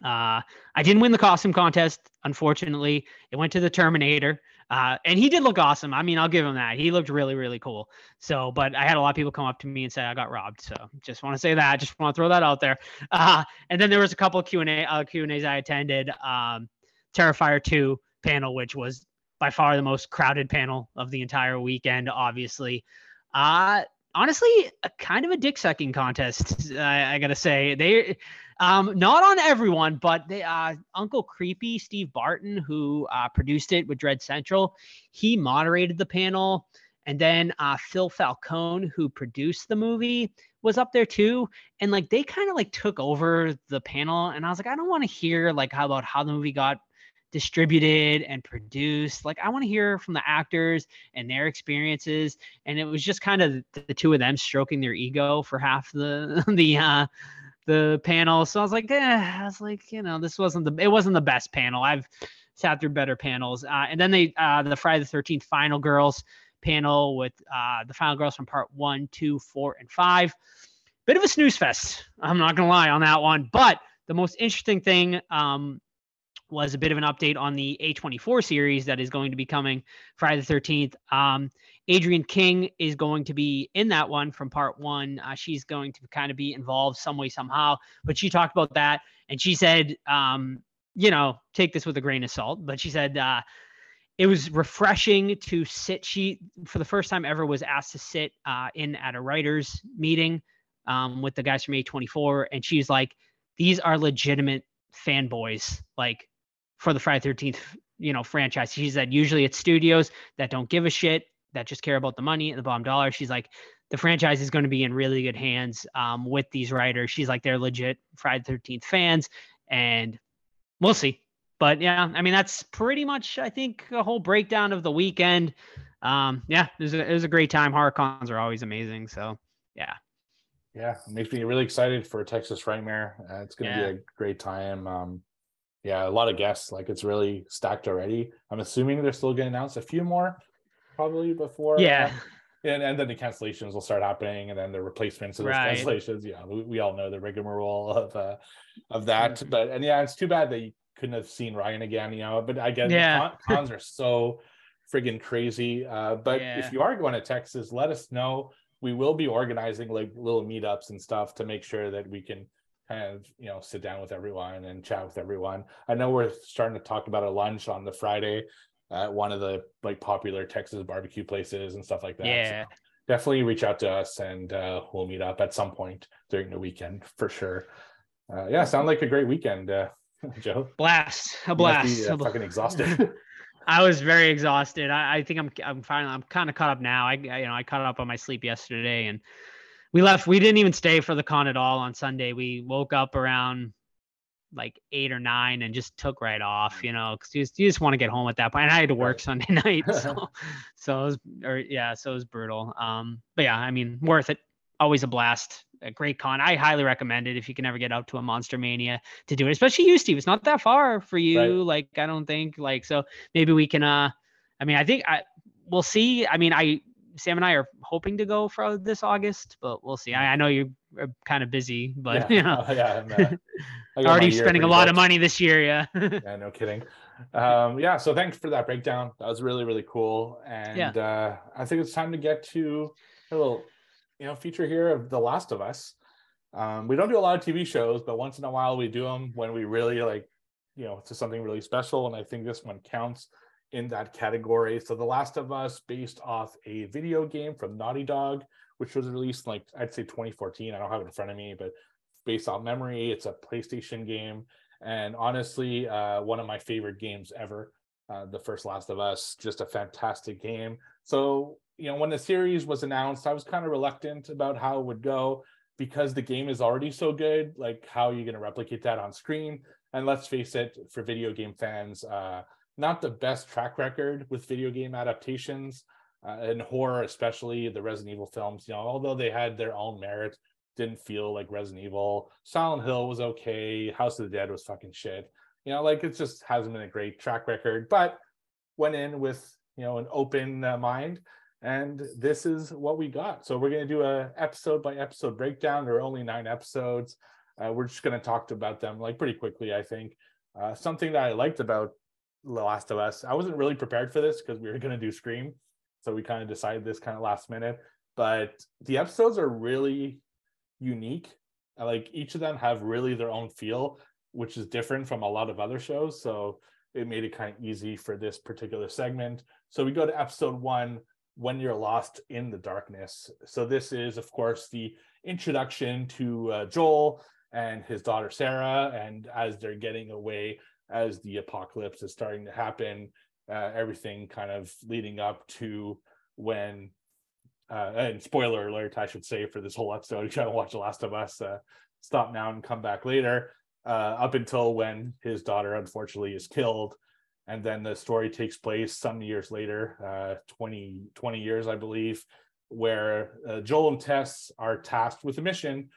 Uh, I didn't win the costume contest, unfortunately. It went to the Terminator, uh, and he did look awesome. I mean, I'll give him that. He looked really, really cool. So, but I had a lot of people come up to me and say I got robbed. So, just want to say that. Just want to throw that out there. Uh, and then there was a couple of Q and A, uh, Q and A's I attended. Um, Terrifier two panel, which was by far the most crowded panel of the entire weekend. Obviously, uh, honestly, a kind of a dick sucking contest. I, I gotta say they. Um, not on everyone, but they, uh, Uncle Creepy, Steve Barton, who uh, produced it with Dread Central, he moderated the panel. And then uh, Phil Falcone, who produced the movie, was up there too. And like they kind of like took over the panel. And I was like, I don't want to hear like how about how the movie got distributed and produced. Like I want to hear from the actors and their experiences. And it was just kind of the two of them stroking their ego for half the the uh the panel. So I was like, eh, I was like, you know, this wasn't the it wasn't the best panel. I've sat through better panels. Uh, and then they uh the Friday the 13th final girls panel with uh the final girls from part one, two, four, and five. Bit of a snooze fest. I'm not gonna lie on that one. But the most interesting thing um was a bit of an update on the A24 series that is going to be coming Friday the 13th. Um, Adrienne King is going to be in that one from part one. Uh, she's going to kind of be involved some way, somehow. But she talked about that and she said, um, you know, take this with a grain of salt, but she said, uh, it was refreshing to sit. She, for the first time ever, was asked to sit uh, in at a writers' meeting um, with the guys from A24. And she's like, these are legitimate fanboys, like for the Friday 13th, you know, franchise. She said, usually it's studios that don't give a shit that just care about the money and the bottom dollar. She's like, the franchise is going to be in really good hands um, with these writers. She's like, they're legit Friday Thirteenth fans, and we'll see. But yeah, I mean, that's pretty much, I think, a whole breakdown of the weekend. Um, yeah, it was, a, it was a great time. Horror cons are always amazing. So yeah. Yeah, it makes me really excited for Texas Frightmare. Uh, it's going to yeah. be a great time. Um, yeah, a lot of guests. Like it's really stacked already. I'm assuming they're still going to announce a few more probably before. Yeah. Uh, and, and then the cancellations will start happening, and then the replacements of those right. cancellations. Yeah, we, we all know the rigmarole of uh, of that. Mm-hmm. But and yeah, it's too bad that you couldn't have seen Ryan again. You know, but I guess yeah. Cons are so friggin' crazy. Uh, but yeah. if you are going to Texas, let us know. We will be organizing like little meetups and stuff to make sure that we can kind of you know sit down with everyone and chat with everyone. I know we're starting to talk about a lunch on the Friday at one of the like popular Texas barbecue places and stuff like that. Yeah. So definitely reach out to us and uh, we'll meet up at some point during the weekend for sure. Uh, yeah, sound like a great weekend, uh, Joe. Blast, a blast. Be, uh, fucking exhausted. I was very exhausted. I, I, think I'm I'm finally I'm kind of caught up now. I, I you know I caught up on my sleep yesterday and we left. We didn't even stay for the con at all on Sunday. We woke up around like eight or nine and just took right off, you know, because you just, you just want to get home at that point. And I had to work Sunday night, so so it was, or yeah, so it was brutal. Um, but yeah, I mean, worth it. Always a blast. A great con. I highly recommend it if you can ever get out to a Monster Mania to do it, especially you, Steve. It's not that far for you. Right. Like I don't think like so. Maybe we can. Uh, I mean, I think I we'll see. I mean, I Sam and I are hoping to go for this August, but we'll see. I, I know you're kind of busy, but yeah, you know, yeah, uh, already spending a lot of money this year. Yeah. yeah, no kidding. Um, yeah, so thanks for that breakdown. That was really really cool, and yeah. uh, I think it's time to get to a little, you know, feature here of The Last of Us. Um, we don't do a lot of TV shows, but once in a while we do them when we really like, you know, to something really special, and I think this one counts in that category. So The Last of Us, based off a video game from Naughty Dog, which was released like I'd say 2014. I don't have it in front of me, but based on memory, it's a PlayStation game. And honestly, uh, one of my favorite games ever. Uh, the first Last of Us, just a fantastic game. So, you know, when the series was announced, I was kind of reluctant about how it would go because the game is already so good. Like, how are you going to replicate that on screen? And let's face it, for video game fans, uh, not the best track record with video game adaptations uh, and horror, especially the Resident Evil films. You know, although they had their own merit, didn't feel like Resident Evil. Silent Hill was okay. House of the Dead was fucking shit. You know, like it just hasn't been a great track record. But went in with you know an open uh, mind, and this is what we got. So we're gonna do a episode by episode breakdown. There are only nine episodes. Uh, we're just gonna talk about them like pretty quickly. I think uh, something that I liked about Last of Us. I wasn't really prepared for this because we were going to do Scream. So we kind of decided this kind of last minute. But the episodes are really unique. Like each of them have really their own feel, which is different from a lot of other shows. So it made it kind of easy for this particular segment. So we go to episode one when you're lost in the darkness. So this is, of course, the introduction to uh, Joel and his daughter Sarah, and as they're getting away as the apocalypse is starting to happen, uh, everything kind of leading up to when, uh, and spoiler alert, I should say, for this whole episode, you haven't watched The Last of Us, uh, stop now and come back later, uh, up until when his daughter unfortunately is killed. And then the story takes place some years later, uh, 20, 20 years, I believe, where uh, Joel and Tess are tasked with a mission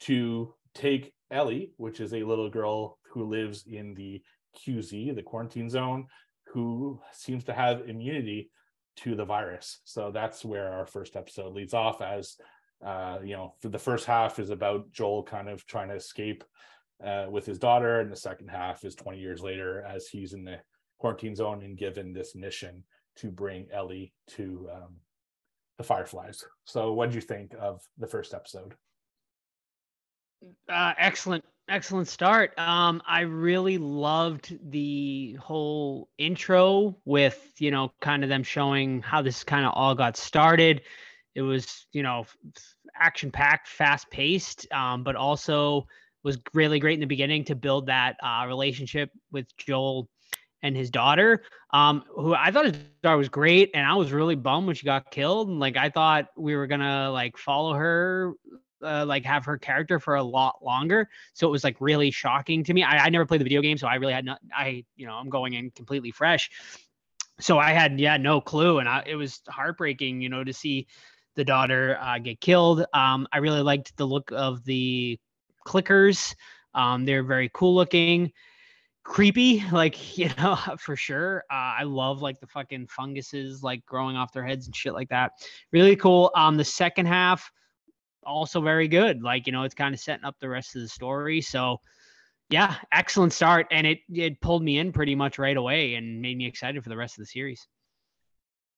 to take Ellie, which is a little girl who lives in the QZ, the quarantine zone, who seems to have immunity to the virus. So that's where our first episode leads off as uh, you know, the first half is about Joel kind of trying to escape uh, with his daughter, and the second half is 20 years later as he's in the quarantine zone and given this mission to bring Ellie to um, the Fireflies. So, what do you think of the first episode? Uh, excellent, excellent start. Um, I really loved the whole intro with you know kind of them showing how this kind of all got started. It was you know action packed, fast paced, um, but also was really great in the beginning to build that uh, relationship with Joel and his daughter, um, who I thought his daughter was great, and I was really bummed when she got killed. And like I thought we were gonna like follow her, uh, like have her character for a lot longer. So it was like really shocking to me. I, I never played the video game, so I really had not. I you know I'm going in completely fresh, so I had yeah no clue, and I, it was heartbreaking, you know, to see the daughter uh, get killed. Um, I really liked the look of the clickers. Um, they're very cool looking creepy like you know for sure uh, i love like the fucking funguses like growing off their heads and shit like that really cool um the second half also very good. Like you know it's kind of setting up the rest of the story. So yeah excellent start. And it it pulled me in pretty much right away and made me excited for the rest of the series.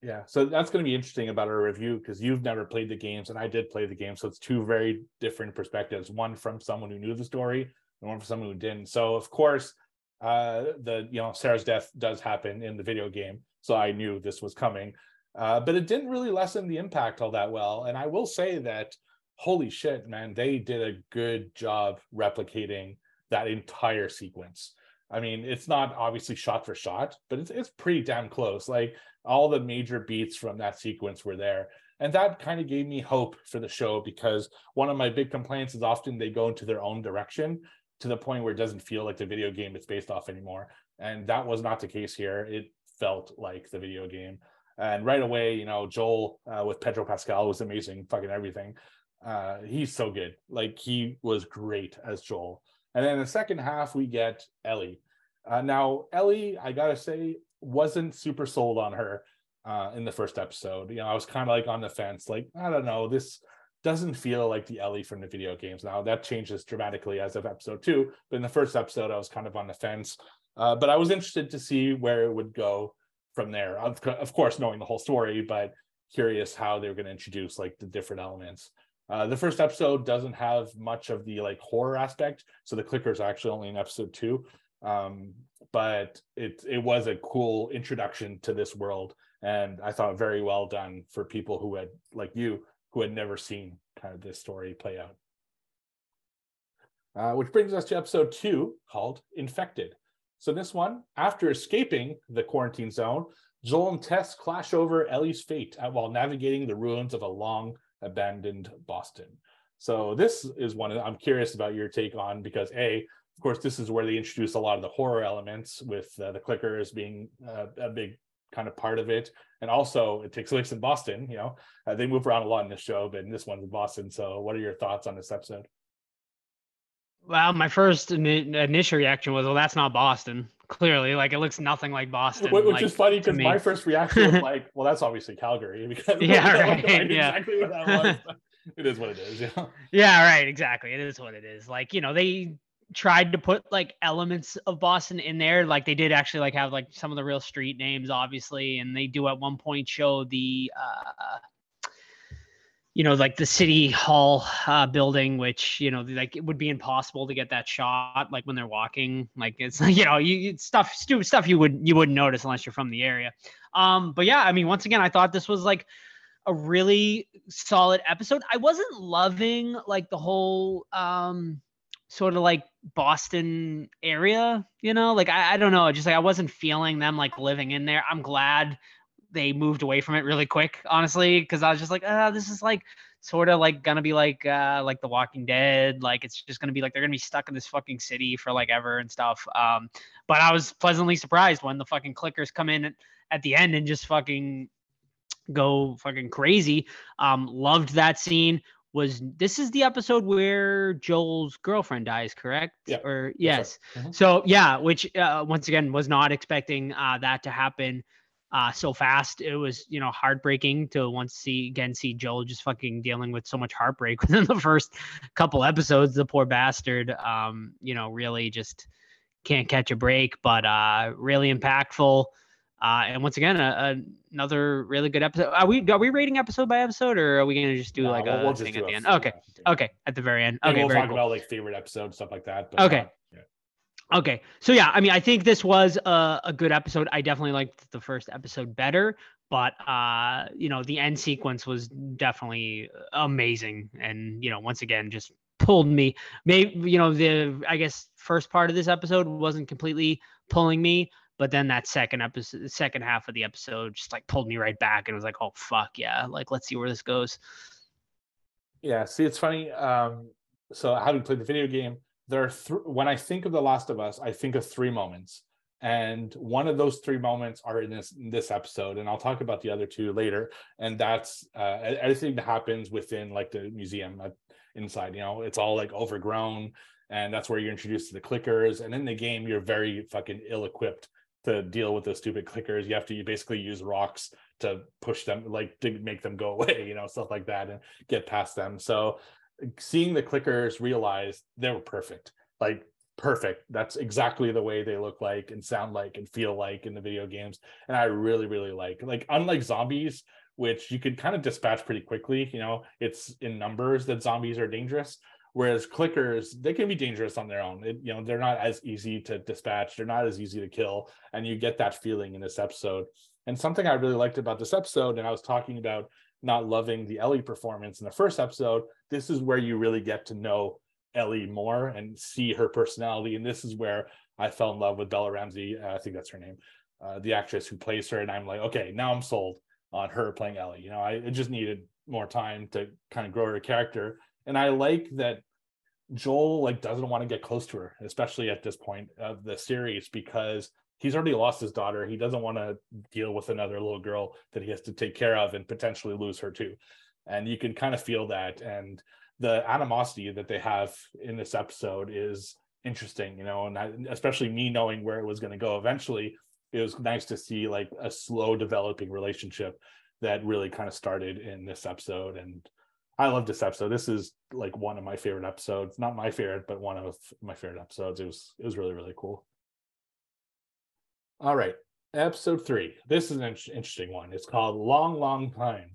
Yeah so that's going to be interesting about our review because you've never played the games and i did play the game so it's two very different perspectives one from someone who knew the story and one from someone who didn't. So of course uh, the you know Sarah's death does happen in the video game, so I knew this was coming. Uh, but it didn't really lessen the impact all that well. And I will say that, holy shit, man, they did a good job replicating that entire sequence. I mean, it's not obviously shot for shot, but it's it's pretty damn close. Like all the major beats from that sequence were there. And that kind of gave me hope for the show because one of my big complaints is often they go into their own direction to the point where it doesn't feel like the video game it's based off anymore. And that was not the case here. It felt like the video game. And right away, you know, Joel uh, with Pedro Pascal was amazing, fucking everything. Uh, he's so good. Like he was great as Joel. And then the second half, we get Ellie. Uh, now, Ellie, I gotta say, wasn't super sold on her uh, in the first episode. You know, I was kind of like on the fence, like I don't know, this doesn't feel like the Ellie from the video games. Now that changes dramatically as of episode two, but in the first episode, I was kind of on the fence. Uh, but I was interested to see where it would go from there. Of, of course, knowing the whole story, but curious how they were going to introduce like the different elements. Uh, the first episode doesn't have much of the like horror aspect, so the clickers are actually only in episode two. Um, but it it was a cool introduction to this world, and I thought very well done for people who had like you who had never seen kind of this story play out. Uh, which brings us to episode two called Infected. So, this one, after escaping the quarantine zone, Joel and Tess clash over Ellie's fate while navigating the ruins of a long abandoned Boston. So, this is one I'm curious about your take on because, A, of course, this is where they introduce a lot of the horror elements with uh, the clickers being uh, a big kind of part of it. And also, it takes place in Boston. You know, uh, they move around a lot in this show, but this one's in Boston. So, what are your thoughts on this episode? Well, my first initial reaction was, "Well, that's not Boston." Clearly, like it looks nothing like Boston. Which, like, is funny because my first reaction was like, "Well, that's obviously Calgary." Because yeah, right. yeah. exactly what that was. it is what it is. Yeah. Yeah, right. Exactly. It is what it is. Like you know, they tried to put like elements of Boston in there. Like they did actually like have like some of the real street names, obviously, and they do at one point show the uh you know like the city hall uh, building which you know like it would be impossible to get that shot like when they're walking like it's you know you stuff stupid stuff you would you wouldn't notice unless you're from the area. Um but yeah i mean once again i thought this was like a really solid episode. I wasn't loving like the whole um sort of like Boston area, you know, like I, I don't know, just like I wasn't feeling them like living in there. I'm glad they moved away from it really quick, honestly, because I was just like, ah, oh, this is like sort of like gonna be like uh like The Walking Dead, like it's just gonna be like they're gonna be stuck in this fucking city for like ever and stuff. Um, but I was pleasantly surprised when the fucking clickers come in at, at the end and just fucking go fucking crazy. Um, loved that scene was this is the episode where Joel's girlfriend dies, correct? Yeah. Or yes. Right. Mm-hmm. So yeah, which uh, once again was not expecting uh, that to happen uh, so fast. It was you know heartbreaking to once see again see Joel just fucking dealing with so much heartbreak within the first couple episodes. The poor bastard, um, you know, really just can't catch a break. But uh, really impactful. Uh, and once again, a, a, another really good episode. Are we are we rating episode by episode, or are we gonna just do no, like we'll, a we'll thing at the end? Okay, okay, at the very end. Okay, we'll talk cool. about like favorite episodes, stuff like that. okay. yeah. Okay, so yeah, I mean, I think this was a, a good episode. I definitely liked the first episode better, but uh, you know, the end sequence was definitely amazing, and you know, once again, just pulled me. Maybe you know, the I guess first part of this episode wasn't completely pulling me, but then that second episode, second half of the episode, just like pulled me right back and was like, oh fuck yeah, like let's see where this goes. Yeah, see, it's funny. Um, so having played the video game, there are th- when I think of The Last of Us, I think of three moments, and one of those three moments are in this in this episode, and I'll talk about the other two later. And that's uh, everything that happens within like the museum inside. You know, it's all like overgrown and that's where you're introduced to the clickers. And in the game, you're very fucking ill-equipped to deal with those stupid clickers. You have to you basically use rocks to push them, like to make them go away, you know, stuff like that, and get past them. So seeing the clickers realize they were perfect, like perfect. That's exactly the way they look like and sound like and feel like in the video games. And I really, really like like unlike zombies, which you could kind of dispatch pretty quickly. You know, it's in numbers that zombies are dangerous. Whereas clickers, they can be dangerous on their own. It, you know, they're not as easy to dispatch. They're not as easy to kill, and you get that feeling in this episode. And something I really liked about this episode, and I was talking about not loving the Ellie performance in the first episode. This is where you really get to know Ellie more and see her personality. And this is where I fell in love with Bella Ramsey. Uh, I think that's her name, uh, the actress who plays her. And I'm like, okay, now I'm sold on her playing Ellie. You know, I just needed more time to kind of grow her character. And I like that Joel like doesn't want to get close to her, especially at this point of the series, because he's already lost his daughter. He doesn't want to deal with another little girl that he has to take care of and potentially lose her too. And you can kind of feel that. And the animosity that they have in this episode is interesting, you know, and I, especially me knowing where it was going to go eventually, it was nice to see like a slow developing relationship that really kind of started in this episode. And I love this episode. This is like one of my favorite episodes. Not my favorite, but one of my favorite episodes. It was it was really really cool. All right, episode three. This is an interesting one. It's called "Long Long Time."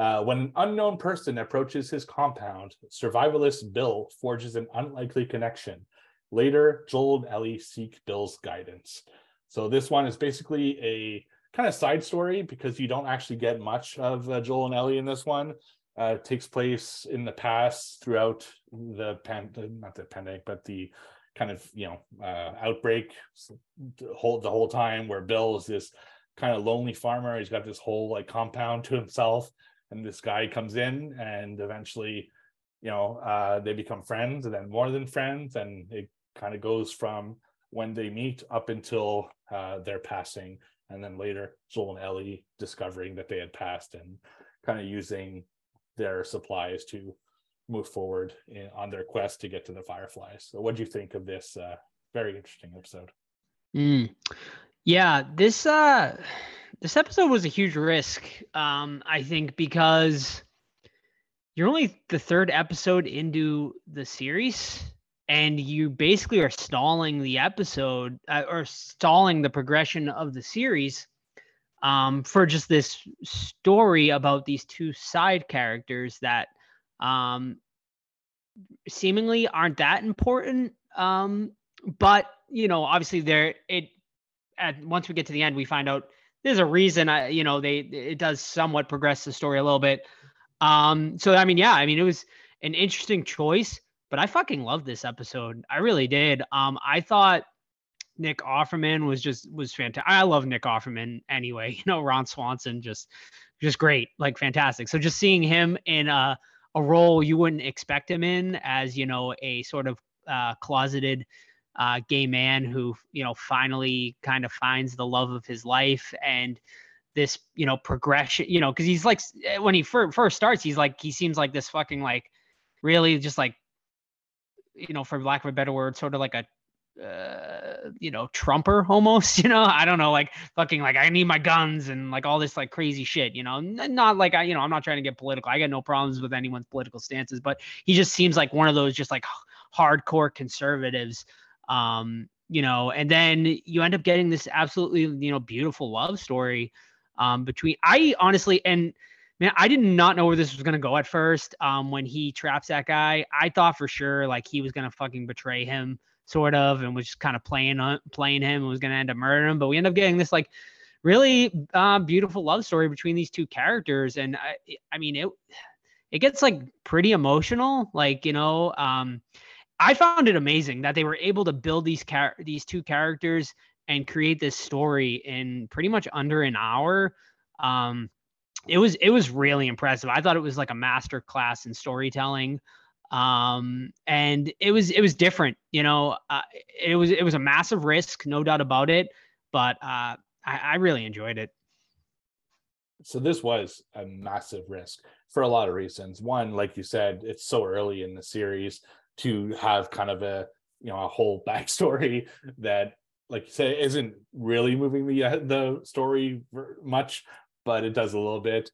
Uh, when an unknown person approaches his compound, survivalist Bill forges an unlikely connection. Later, Joel and Ellie seek Bill's guidance. So this one is basically a kind of side story because you don't actually get much of uh, Joel and Ellie in this one uh, takes place in the past throughout the not the pandemic but the kind of you know uh, outbreak the whole the whole time where bill is this kind of lonely farmer he's got this whole like compound to himself and this guy comes in and eventually you know uh, they become friends and then more than friends and it kind of goes from when they meet up until uh, their passing and then later joel and ellie discovering that they had passed and kind of using their supplies to move forward in, on their quest to get to the fireflies. So, what do you think of this uh, very interesting episode? Mm. Yeah, this uh, this episode was a huge risk. Um, I think because you're only the third episode into the series, and you basically are stalling the episode uh, or stalling the progression of the series um, for just this story about these two side characters that um, seemingly aren't that important. Um, but you know, obviously, there it. At once we get to the end, we find out there's a reason. I, you know, they it does somewhat progress the story a little bit. Um, so I mean, yeah, I mean, it was an interesting choice, but I fucking love this episode. I really did. Um, I thought Nick Offerman was just was fantastic. I love Nick Offerman anyway. You know, Ron Swanson just just great, like fantastic. So just seeing him in a a role you wouldn't expect him in as you know a sort of uh, closeted uh, gay man who you know finally kind of finds the love of his life and this you know progression you know because he's like when he fir- first starts he's like he seems like this fucking like really just like you know for lack of a better word sort of like a uh, you know, Trumper almost, you know, I don't know, like fucking like I need my guns and like all this like crazy shit, you know, not like I, you know, I'm not trying to get political. I got no problems with anyone's political stances, but he just seems like one of those just like hardcore conservatives, um, you know, and then you end up getting this absolutely, you know, beautiful love story um, between. I honestly, and man, I did not know where this was gonna go at first. Um, when he traps that guy, I thought for sure like he was gonna fucking betray him, sort of, and was just kind of playing on playing him and was gonna end up murdering him. But we end up getting this like really uh, beautiful love story between these two characters, and I, I mean it. It gets like pretty emotional, like you know. Um, I found it amazing that they were able to build these char- these two characters and create this story in pretty much under an hour. Um, it was it was really impressive. I thought it was like a master class in storytelling, um, and it was it was different. You know, uh, it was it was a massive risk, no doubt about it, but uh, I, I really enjoyed it. So this was a massive risk for a lot of reasons. One, like you said, it's so early in the series to have kind of a you know a whole backstory that like you say isn't really moving the uh, the story much but it does a little bit.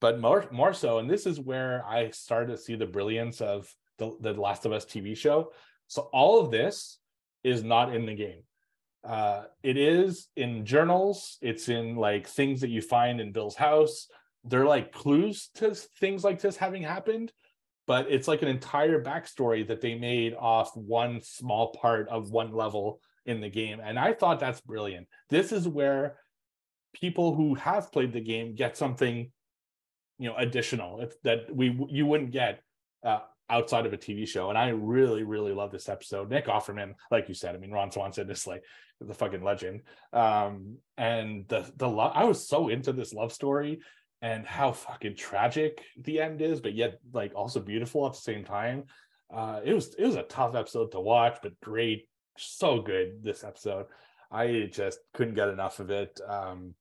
But more more so and this is where i started to see the brilliance of the, the last of us tv show. So all of this is not in the game. Uh it is in journals. It's in like things that you find in bill's house. They're like clues to things like this having happened but it's like an entire backstory that they made off one small part of one level in the game. And I thought that's brilliant. This is where people who have played the game get something, you know, additional that we you wouldn't get uh, outside of a TV show. And I really, really love this episode. Nick Offerman, like you said, I mean, Ron Swanson is like the fucking legend. Um, and the the love, I was so into this love story and how fucking tragic the end is, but yet like also beautiful at the same time. Uh, it was it was a tough episode to watch, but great, so good this episode. I just couldn't get enough of it. Um,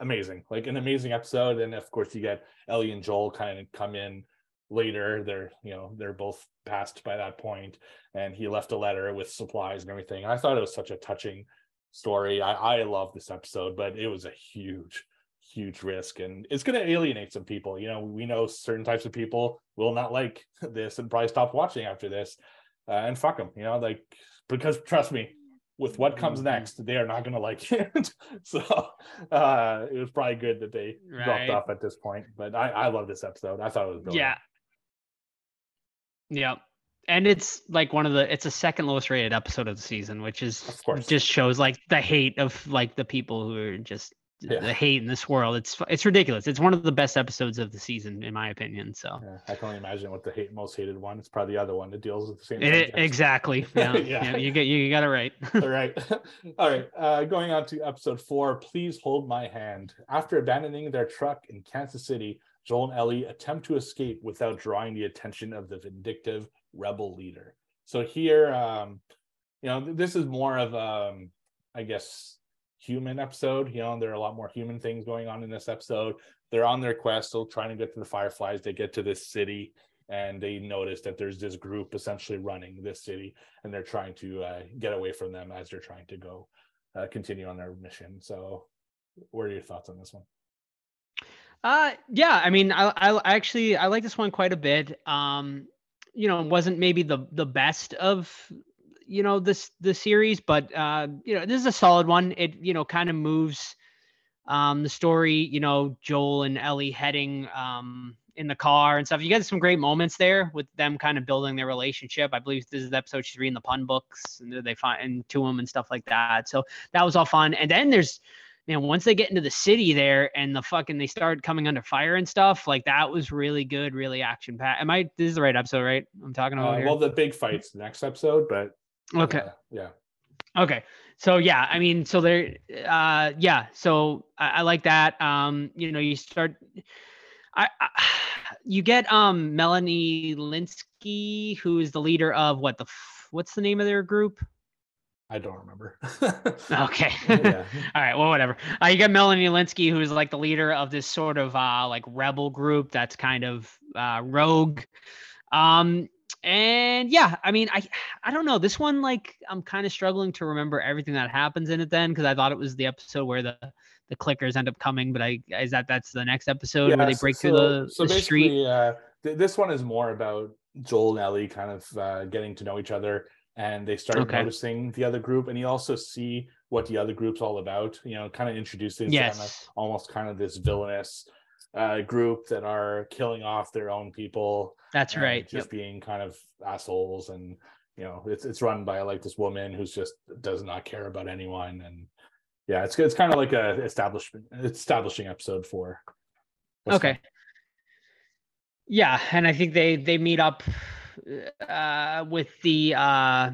amazing, like an amazing episode, and of course you get Ellie and Joel kind of come in later. They're you know they're both passed by that point, and he left a letter with supplies and everything. I thought it was such a touching story. I I love this episode, but it was a huge huge risk and it's going to alienate some people you know we know certain types of people will not like this and probably stop watching after this uh, and fuck them you know like because trust me with what comes mm-hmm. next they are not going to like it so uh it was probably good that they right. dropped off at this point but i i love this episode i thought it was brilliant. yeah yeah and it's like one of the it's a second lowest rated episode of the season which is of course just shows like the hate of like the people who are just yeah. the hate in this world. It's it's ridiculous. It's one of the best episodes of the season, in my opinion. So yeah, I can only imagine what the hate most hated one. It's probably the other one that deals with the same. It, exactly. Yeah. yeah. yeah. You get you got it right. All right. All right. Uh, going on to episode four. Please hold my hand. After abandoning their truck in Kansas City, Joel and Ellie attempt to escape without drawing the attention of the vindictive rebel leader. So here, um, you know, this is more of um, I guess human episode. You know, there are a lot more human things going on in this episode. They're on their quest, still trying to get to the Fireflies. They get to this city and they notice that there's this group essentially running this city and they're trying to uh, get away from them as they're trying to go uh, continue on their mission. So, what are your thoughts on this one? Uh, yeah, I mean, I, I actually I like this one quite a bit. Um, you know, wasn't maybe the the best of you know this the series, but uh, you know this is a solid one. It you know kind of moves um, the story. You know Joel and Ellie heading um, in the car and stuff. You get some great moments there with them kind of building their relationship. I believe this is the episode she's reading the pun books and they find and to them and stuff like that. So that was all fun. And then there's man, once they get into the city there and the fucking they start coming under fire and stuff, like that was really good, really action packed. Am I this is the right episode, right? I'm talking about uh, well the big fights next episode, but Okay. Uh, yeah. Okay. So yeah, I mean, so there, uh, yeah. So I, I like that. Um, you know, you start, I, I, you get um Melanie Lynskey, who is the leader of what the, what's the name of their group? I don't remember. okay. Yeah. All right. Well, whatever. Uh, you got Melanie Lynskey, who's like the leader of this sort of uh, like rebel group that's kind of uh, rogue. Um, and yeah, I mean, I I don't know. This one, like, I'm kind of struggling to remember everything that happens in it then because I thought it was the episode where the the clickers end up coming, but I is that that's the next episode yeah, where they break so, through the, so the street. Uh, th- this one is more about Joel and Ellie kind of uh, getting to know each other. and they start Okay. noticing the other group, and you also see what the other group's all about. You know, kind of introducing them as almost kind of this villainous uh, group that are killing off their own people. That's right. Just being kind of assholes, and you know, it's it's run by like this woman who's just does not care about anyone, and yeah, it's it's kind of like a establishment establishing episode for. what's okay yeah and i think they they meet up uh with the uh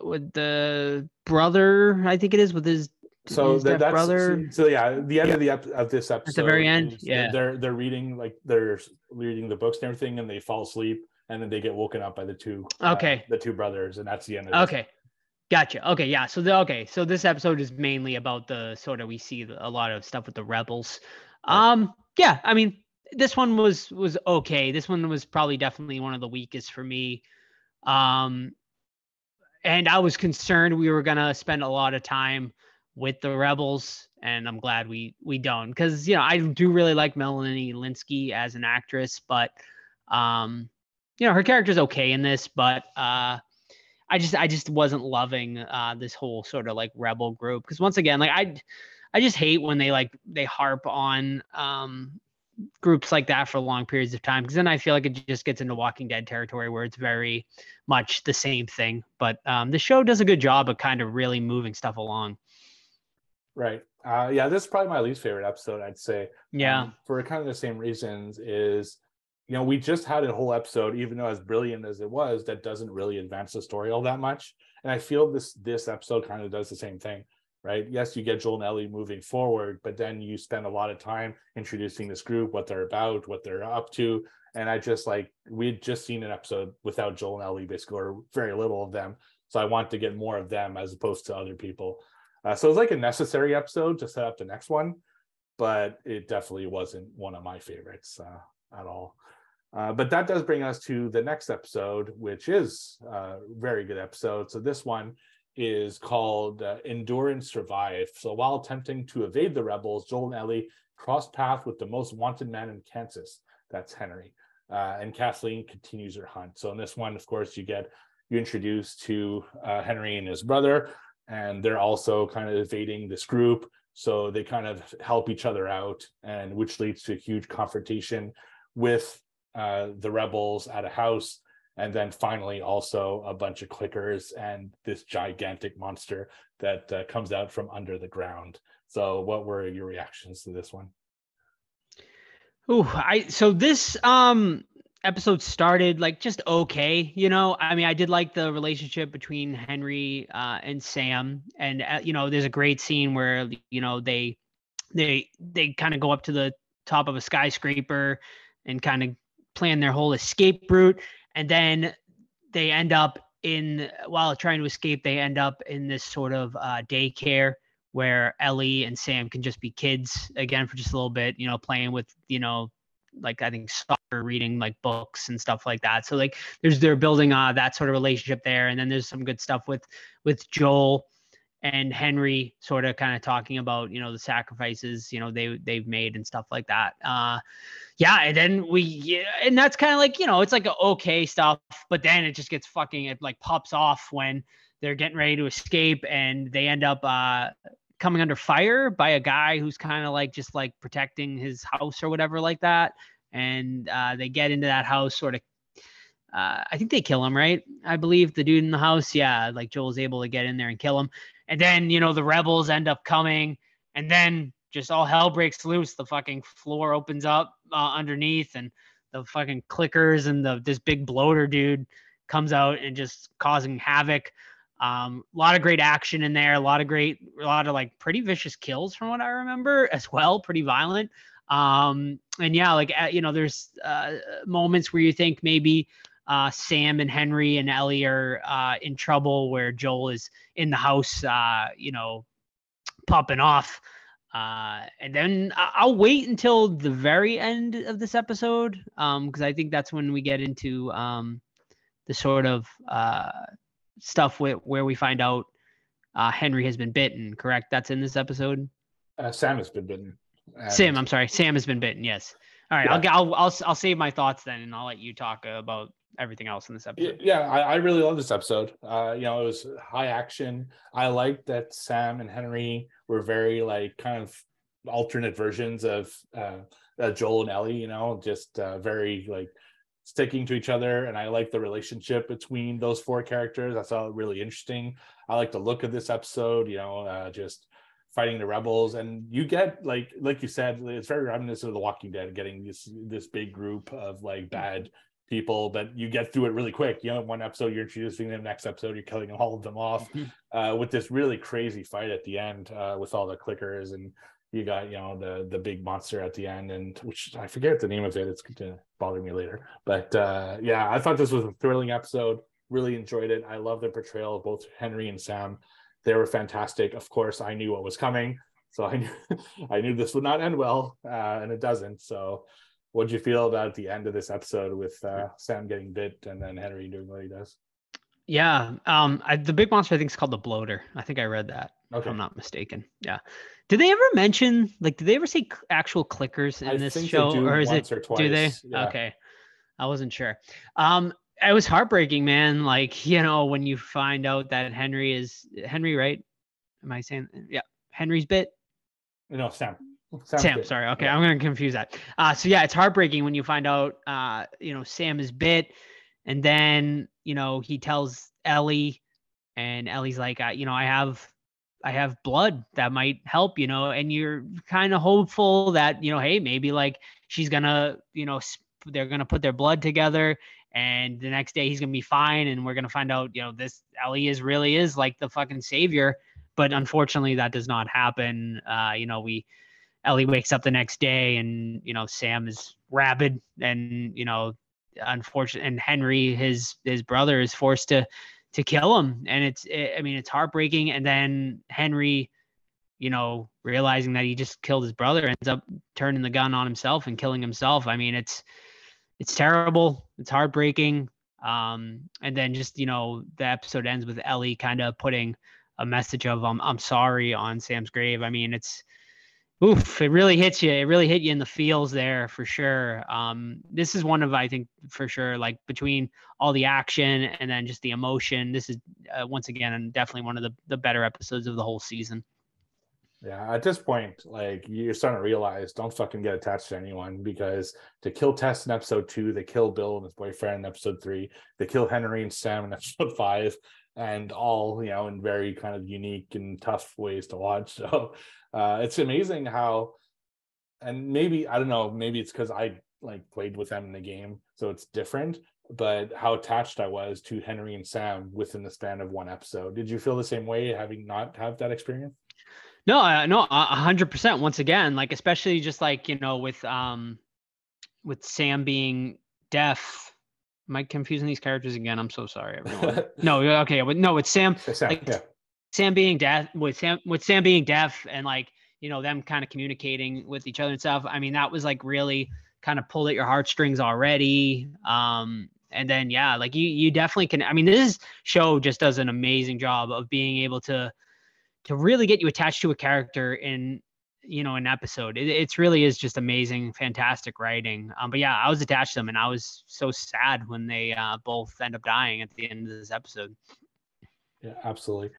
with the brother i think it is with his so that, that's brother so yeah the end of the ep- of this episode At the very end? Yeah. they're they're reading like they're reading the books and everything and they fall asleep and then they get woken up by the two uh, Okay. the two brothers and that's the end of this. okay gotcha okay yeah so the okay so this episode is mainly about the sort of we see a lot of stuff with the rebels um yeah i mean this one was was okay this one was probably definitely one of the weakest for me um and i was concerned we were gonna spend a lot of time with the rebels and i'm glad we we don't because you know i do really like Melanie Lynskey as an actress but um you know her character's okay in this but uh i just i just wasn't loving uh this whole sort of like rebel group because once again like i i just hate when they like they harp on um groups like that for long periods of time because then i feel like it just gets into walking dead territory where it's very much the same thing but um the show does a good job of kind of really moving stuff along right. Uh yeah this is probably my least favorite episode i'd say. Yeah. Um, for kind of the same reasons is you know we just had a whole episode even though as brilliant as it was that doesn't really advance the story all that much. And i feel this this episode kind of does the same thing right? Yes you get joel and ellie moving forward but then you spend a lot of time introducing this group what they're about what they're up to. And i just like we'd just seen an episode without joel and ellie basically or very little of them. So i want to get more of them as opposed to other people uh, so it was like a necessary episode to set up the next one but it definitely wasn't one of my favorites uh, at all. Uh, but that does bring us to the next episode, which is a very good episode. So this one is called uh, Endure and Survive. So while attempting to evade the rebels, Joel and Ellie cross path with the most wanted man in Kansas. That's Henry. Uh, and Kathleen continues her hunt. So in this one, of course, you get you introduced to uh, Henry and his brother, and they're also kind of evading this group. So they kind of help each other out and which leads to a huge confrontation with uh, the rebels at a house and then finally also a bunch of clickers and this gigantic monster that uh, comes out from under the ground. So what were your reactions to this one? Ooh, I so this um episode started like just okay, you know. I mean, I did like the relationship between Henry uh, and Sam, and uh, you know, there's a great scene where you know they they they kind of go up to the top of a skyscraper and kind of plan their whole escape route, and then they end up in while trying to escape, they end up in this sort of uh, daycare where Ellie and Sam can just be kids again for just a little bit, you know, playing with, you know, like I think soccer, reading like books and stuff like that. So like there's they're building uh that sort of relationship there. And then there's some good stuff with with Joel and Henry sort of kind of talking about, you know, the sacrifices, you know, they they've made and stuff like that. Uh yeah, and then we yeah, and that's kind of like, you know, it's like okay stuff, but then it just gets fucking it like pops off when they're getting ready to escape and they end up uh coming under fire by a guy who's kind of like just like protecting his house or whatever like that. And uh, they get into that house sort of uh, i think they kill him right? I believe the dude in the house yeah like joel's able to get in there and kill him. And then you know the rebels end up coming and then just all hell breaks loose. The fucking floor opens up uh, underneath and the fucking clickers and the this big bloater dude comes out and just causing havoc um, a lot of great action in there, a lot of great, a lot of like pretty vicious kills from what I remember as well, pretty violent. Um, and yeah, like you know, there's uh, moments where you think maybe uh, Sam and Henry and Ellie are uh, in trouble, where Joel is in the house, uh, you know, popping off. Uh, and then I'll wait until the very end of this episode, um, because I think that's when we get into um, the sort of uh stuff with, where we find out uh, Henry has been bitten. Correct? That's in this episode. uh, sam has been bitten and- Sam, I'm sorry, Sam has been bitten. Yes. All right, I'll, Yeah. I'll I'll I'll save my thoughts then, and I'll let you talk about everything else in this episode. Yeah, I, I really love this episode. Uh, you know, it was high action. I liked that Sam and Henry were very like kind of alternate versions of uh, uh Joel and Ellie. You know, just uh, very like sticking to each other and i like the relationship between those four characters i saw it really interesting i like the look of this episode you know uh, just fighting the rebels and you get like like you said it's very reminiscent of the walking dead getting this this big group of like mm-hmm. bad people but you get through it really quick you know one episode you're introducing them next episode you're killing all of them off mm-hmm. uh, with this really crazy fight at the end uh, with all the clickers and you got you know the the big monster at the end and which i forget the name of it it's going to bother me later. But uh yeah i thought this was a thrilling episode really enjoyed it. I love the portrayal of both henry and sam. They were fantastic. Of course i knew what was coming so i knew i knew this would not end well uh and it doesn't. So what did you feel about the end of this episode with uh sam getting bit and then henry doing what he does? Yeah um I, the big monster i think is called the bloater. I think i read that okay. if i'm not mistaken yeah did they ever mention like did they ever say actual clickers in I this show or is it or do they? Yeah. Okay. I wasn't sure. Um it was heartbreaking, man. Like, you know, when you find out that Henry is Henry, right? Am I saying yeah, Henry's bit? No, Sam. Sam's Sam, bit. sorry. Okay, yeah. I'm gonna confuse that. Uh so yeah, it's heartbreaking when you find out uh, you know, Sam is bit and then, you know, he tells Ellie and Ellie's like, uh, you know, I have I have blood that might help, you know, and you're kind of hopeful that, you know, hey, maybe like she's gonna, you know, they're gonna put their blood together and the next day he's gonna be fine and we're gonna find out, you know, this Ellie is really is like the fucking savior. But unfortunately that does not happen. Uh, you know, we Ellie wakes up the next day and, you know, Sam is rabid and, you know, unfortunate and Henry, his his brother, is forced to to kill him. And it's, it, I mean, it's heartbreaking. And then Henry, you know, realizing that he just killed his brother, ends up turning the gun on himself and killing himself. I mean, it's, it's terrible. It's heartbreaking. Um, and then just, you know, the episode ends with Ellie kind of putting a message of, um, I'm sorry on Sam's grave. I mean, it's, oof, it really hits you. It really hit you in the feels there for sure. Um, this is one of I think for sure like between all the action and then just the emotion. This is uh, once again definitely one of the the better episodes of the whole season. Yeah, at this point, like you're starting to realize, don't fucking get attached to anyone because to kill Tess in episode two, they kill Bill and his boyfriend in episode three, they kill Henry and Sam in episode five, and all you know in very kind of unique and tough ways to watch. So uh, it's amazing how, and maybe I don't know, maybe it's because I like played with them in the game, so it's different. But how attached I was to Henry and Sam within the span of one episode. Did you feel the same way, having not have that experience? No, uh, no, a hundred percent. Once again, like especially just like you know with um with Sam being deaf. Am I confusing these characters again? I'm so sorry, everyone. no, okay, but no, it's Sam. Sam like, yeah. Sam being deaf with Sam with Sam being deaf and like you know them kind of communicating with each other and stuff. I mean that was like really kind of pulled at your heartstrings already. Um, and then yeah, like you you definitely can. I mean this show just does an amazing job of being able to to really get you attached to a character in you know an episode. It it's really is just amazing, fantastic writing. Um, but yeah, I was attached to them and I was so sad when they uh, both end up dying at the end of this episode. Yeah, absolutely.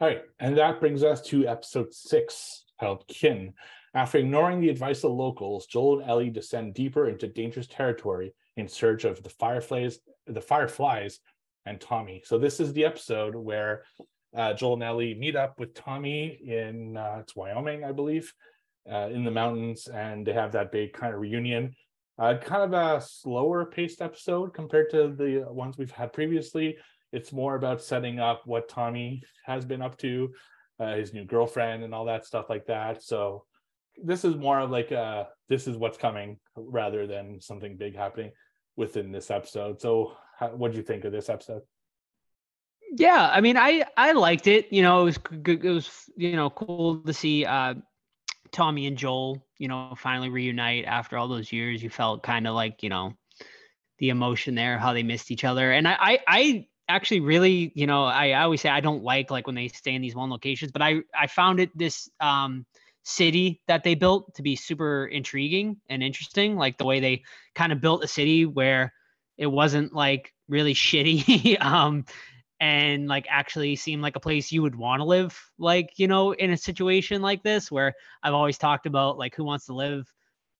All right, and that brings us to episode six, titled Kin. After ignoring the advice of locals, Joel and Ellie descend deeper into dangerous territory in search of the fireflies, the fireflies, and Tommy. So this is the episode where uh, Joel and Ellie meet up with Tommy in uh, it's Wyoming, I believe, uh, in the mountains, and they have that big kind of reunion. Uh, kind of a slower paced episode compared to the ones we've had previously. It's more about setting up what Tommy has been up to, uh, his new girlfriend, and all that stuff like that. So this is more of like a this is what's coming rather than something big happening within this episode. So what do you think of this episode? Yeah, I mean, I I liked it. You know, it was it was you know cool to see uh, Tommy and Joel, you know, finally reunite after all those years. You felt kind of like you know the emotion there, how they missed each other, and I I, I actually really, you know, I, I always say I don't like like when they stay in these one locations, but I I found it this um city that they built to be super intriguing and interesting, like the way they kind of built a city where it wasn't like really shitty. um, and like actually seemed like a place you would want to live like you know in a situation like this where i've always talked about like who wants to live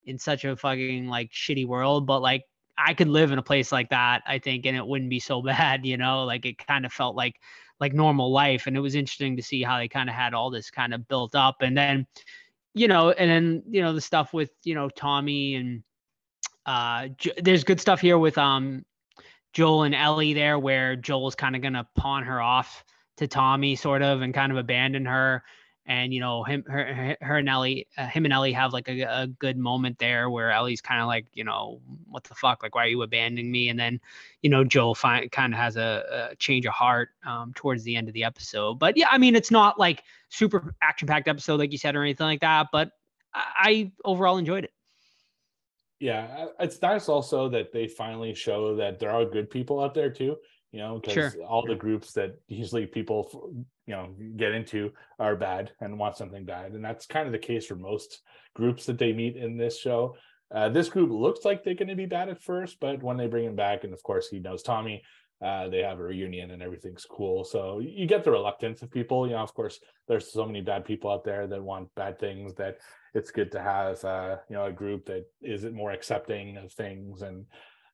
in such a fucking like shitty world but like i could live in a place like that i think and it wouldn't be so bad you know like it kind of felt like like normal life and it was interesting to see how they kind of had all this kind of built up and then you know and then you know the stuff with you know tommy and uh there's good stuff here with um Joel and Ellie there, where Joel's kind of gonna pawn her off to Tommy, sort of, and kind of abandon her. And you know, him, her, her and Ellie, uh, him and Ellie have like a, a good moment there where Ellie's kind of like, you know, what the fuck, like, why are you abandoning me? And then, you know, Joel kind of has a, a, change of heart um, towards the end of the episode. But yeah, I mean, it's not like super action packed episode like you said or anything like that. But I, I overall enjoyed it yeah it's nice also that they finally show that there are good people out there too you know because sure. all the groups that usually people you know get into are bad and want something bad and that's kind of the case for most groups that they meet in this show. Uh, this group looks like they're going to be bad at first but when they bring him back and of course he knows tommy uh, they have a reunion and everything's cool. So you get the reluctance of people you know of course there's so many bad people out there that want bad things that it's good to have uh, you know a group that is more accepting of things and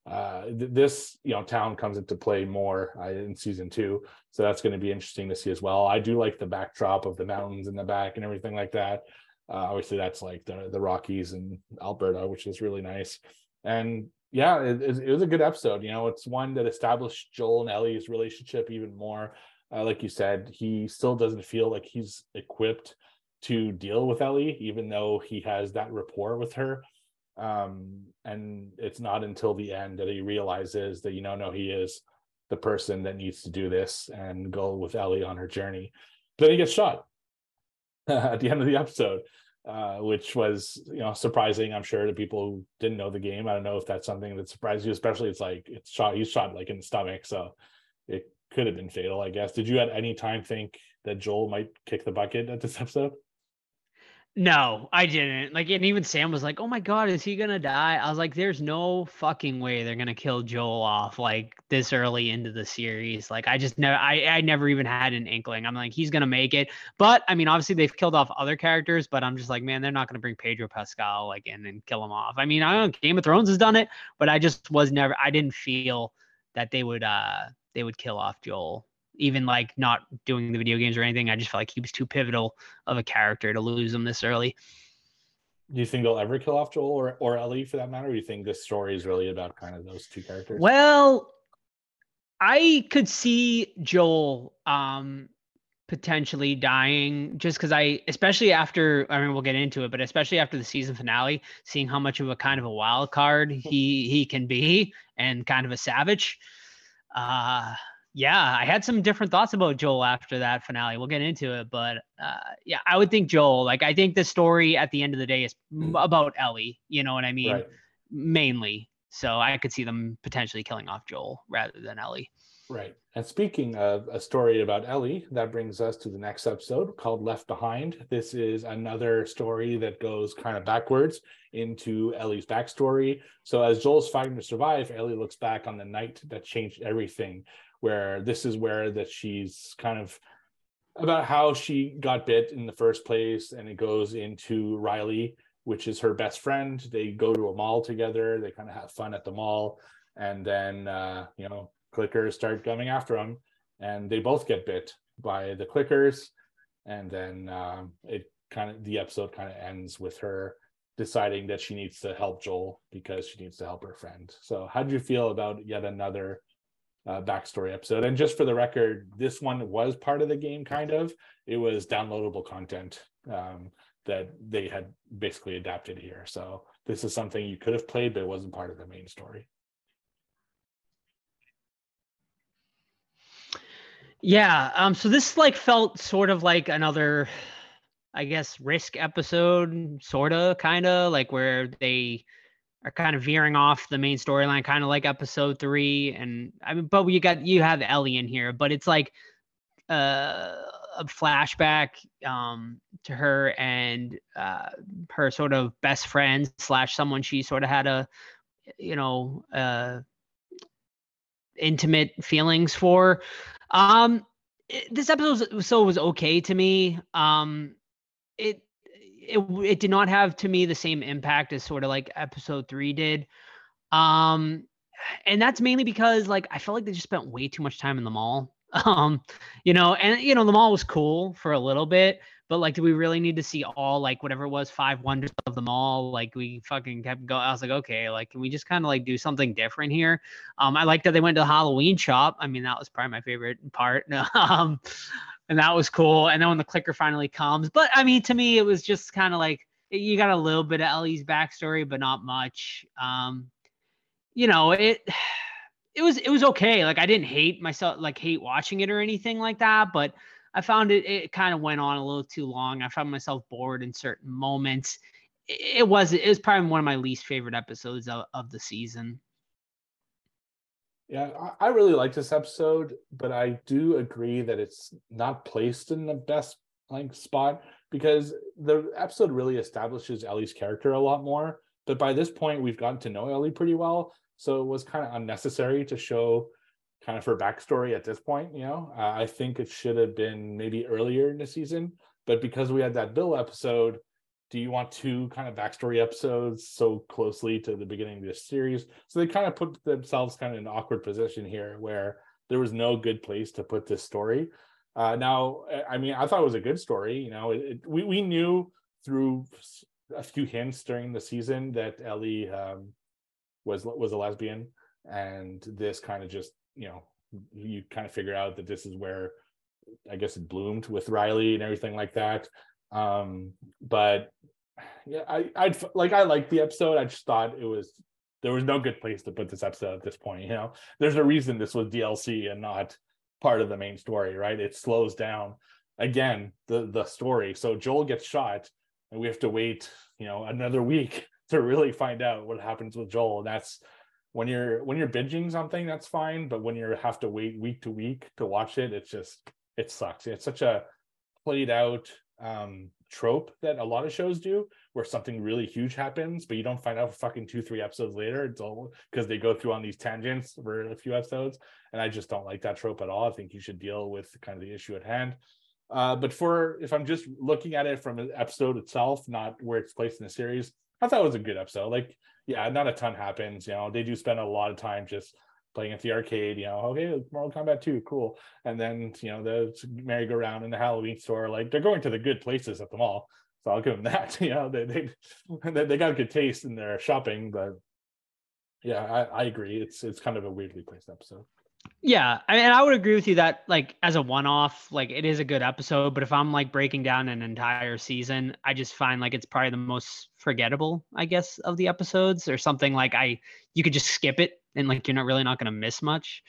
uh, th- this you know town comes into play more uh, in season two. So that's going to be interesting to see as well. I do like the backdrop of the mountains in the back and everything like that. Uh, obviously that's like the, the rockies and alberta which is really nice. And yeah it, it, was a good episode you know it's one that established joel and ellie's relationship even more. Uh, like you said he still doesn't feel like he's equipped to deal with Ellie, even though he has that rapport with her. Um, and it's not until the end that he realizes that, you know, no, he is the person that needs to do this and go with Ellie on her journey. Then he gets shot at the end of the episode, uh, which was, you know, surprising, I'm sure, to people who didn't know the game. I don't know if that's something that surprised you, especially it's like it's shot, he's shot like in the stomach. So it could have been fatal, I guess. Did you at any time think that Joel might kick the bucket at this episode? No, I didn't. Like, and even Sam was like, "Oh my god, is he gonna die?" I was like, "There's no fucking way they're gonna kill Joel off like this early into the series." Like, I just never, I, I never even had an inkling. I'm like, he's gonna make it. But I mean, obviously they've killed off other characters, but I'm just like, man, they're not gonna bring Pedro Pascal like in and kill him off. I mean, I don't know, Game of Thrones has done it, but I just was never, I didn't feel that they would, uh, they would kill off Joel even like not doing the video games or anything. I just felt like he was too pivotal of a character to lose him this early. Do you think they'll ever kill off Joel or, or Ellie for that matter? Or do you think this story is really about kind of those two characters? Well, I could see Joel um potentially dying just because I especially after I mean we'll get into it, but especially after the season finale, seeing how much of a kind of a wild card he he can be and kind of a savage. Uh yeah, I had some different thoughts about Joel after that finale. We'll get into it, but uh, yeah, I would think Joel. Like, I think the story at the end of the day is mm. about Ellie. You know what I mean? Right. Mainly. So I could see them potentially killing off Joel rather than Ellie. Right. And speaking of a story about Ellie, that brings us to the next episode called Left Behind. This is another story that goes kind of backwards into Ellie's backstory. So as Joel's fighting to survive, Ellie looks back on the night that changed everything where this is where that she's kind of about how she got bit in the first place and it goes into riley which is her best friend. They go to a mall together. They kind of have fun at the mall. And then uh, you know clickers start coming after them and they both get bit by the clickers. And then um, it kind of the episode kind of ends with her deciding that she needs to help joel because she needs to help her friend. So how do you feel about yet another uh, backstory episode. And just for the record, this one was part of the game, kind of. It was downloadable content um, that they had basically adapted here. So this is something you could have played, but it wasn't part of the main story. Yeah. Um. So this like felt sort of like another, I guess, risk episode, sorta, kind of like where they are kind of veering off the main storyline, kind of like episode three. And I mean, but you got you have Ellie in here, but it's like uh, a flashback um, to her and uh, her sort of best friend slash someone she sort of had a you know uh, intimate feelings for. Um, it, this episode was, so was okay to me. Um, it it it did not have to me the same impact as sort of like episode three did. Um, and that's mainly because like I felt like they just spent way too much time in the mall. Um, you know, and you know the mall was cool for a little bit, but like, do we really need to see all like whatever it was five wonders of the mall? Like we fucking kept going. I was like, okay, like can we just kind of like do something different here? Um, I like that they went to the Halloween shop. I mean, that was probably my favorite part. um, and that was cool. And then when the clicker finally comes, but I mean, to me, it was just kind of like you got a little bit of Ellie's backstory, but not much. Um, you know, it it was it was okay. Like I didn't hate myself like hate watching it or anything like that, but I found it it kind of went on a little too long. I found myself bored in certain moments. It, it was it was probably one of my least favorite episodes of, of the season. Yeah, I really like this episode, but I do agree that it's not placed in the best like spot because the episode really establishes Ellie's character a lot more. But by this point, we've gotten to know Ellie pretty well, so it was kind of unnecessary to show kind of her backstory at this point. You know, uh, I think it should have been maybe earlier in the season, but because we had that Bill episode, do you want two kind of backstory episodes so closely to the beginning of this series? So they kind of put themselves kind of in an awkward position here where there was no good place to put this story. Uh, now, I mean, I thought it was a good story. You know, it, it, we we knew through a few hints during the season that Ellie um, was was a lesbian, and this kind of just you know you kind of figure out that this is where I guess it bloomed with Riley and everything like that. Um, but yeah, I I'd like I liked the episode. I just thought it was there was no good place to put this episode at this point. You know, there's a reason this was DLC and not part of the main story, right? It slows down again the the story. So Joel gets shot, and we have to wait, you know, another week to really find out what happens with Joel. And that's when you're when you're binging something, that's fine. But when you have to wait week to week to watch it, it's just it sucks. It's such a played out um trope that a lot of shows do where something really huge happens but you don't find out fucking two three episodes later it's all because they go through on these tangents for a few episodes and i just don't like that trope at all i think you should deal with kind of the issue at hand uh, but for if i'm just looking at it from an episode itself not where it's placed in the series I thought it was a good episode. Like, yeah, not a ton happens. You know, they do spend a lot of time just playing at the arcade. You know, okay, Mortal Kombat 2, cool. And then you know the merry-go-round in the Halloween store. Like they're going to the good places at the mall. So I'll give them that. You know, they they they got good taste in their shopping, but yeah, I, I agree. It's it's kind of a weirdly placed episode. Yeah, I mean, I would agree with you that like as a one-off, like it is a good episode. But if I'm like breaking down an entire season, I just find like it's probably the most forgettable, I guess, of the episodes, or something like I you could just skip it and like you're not really not going to miss much.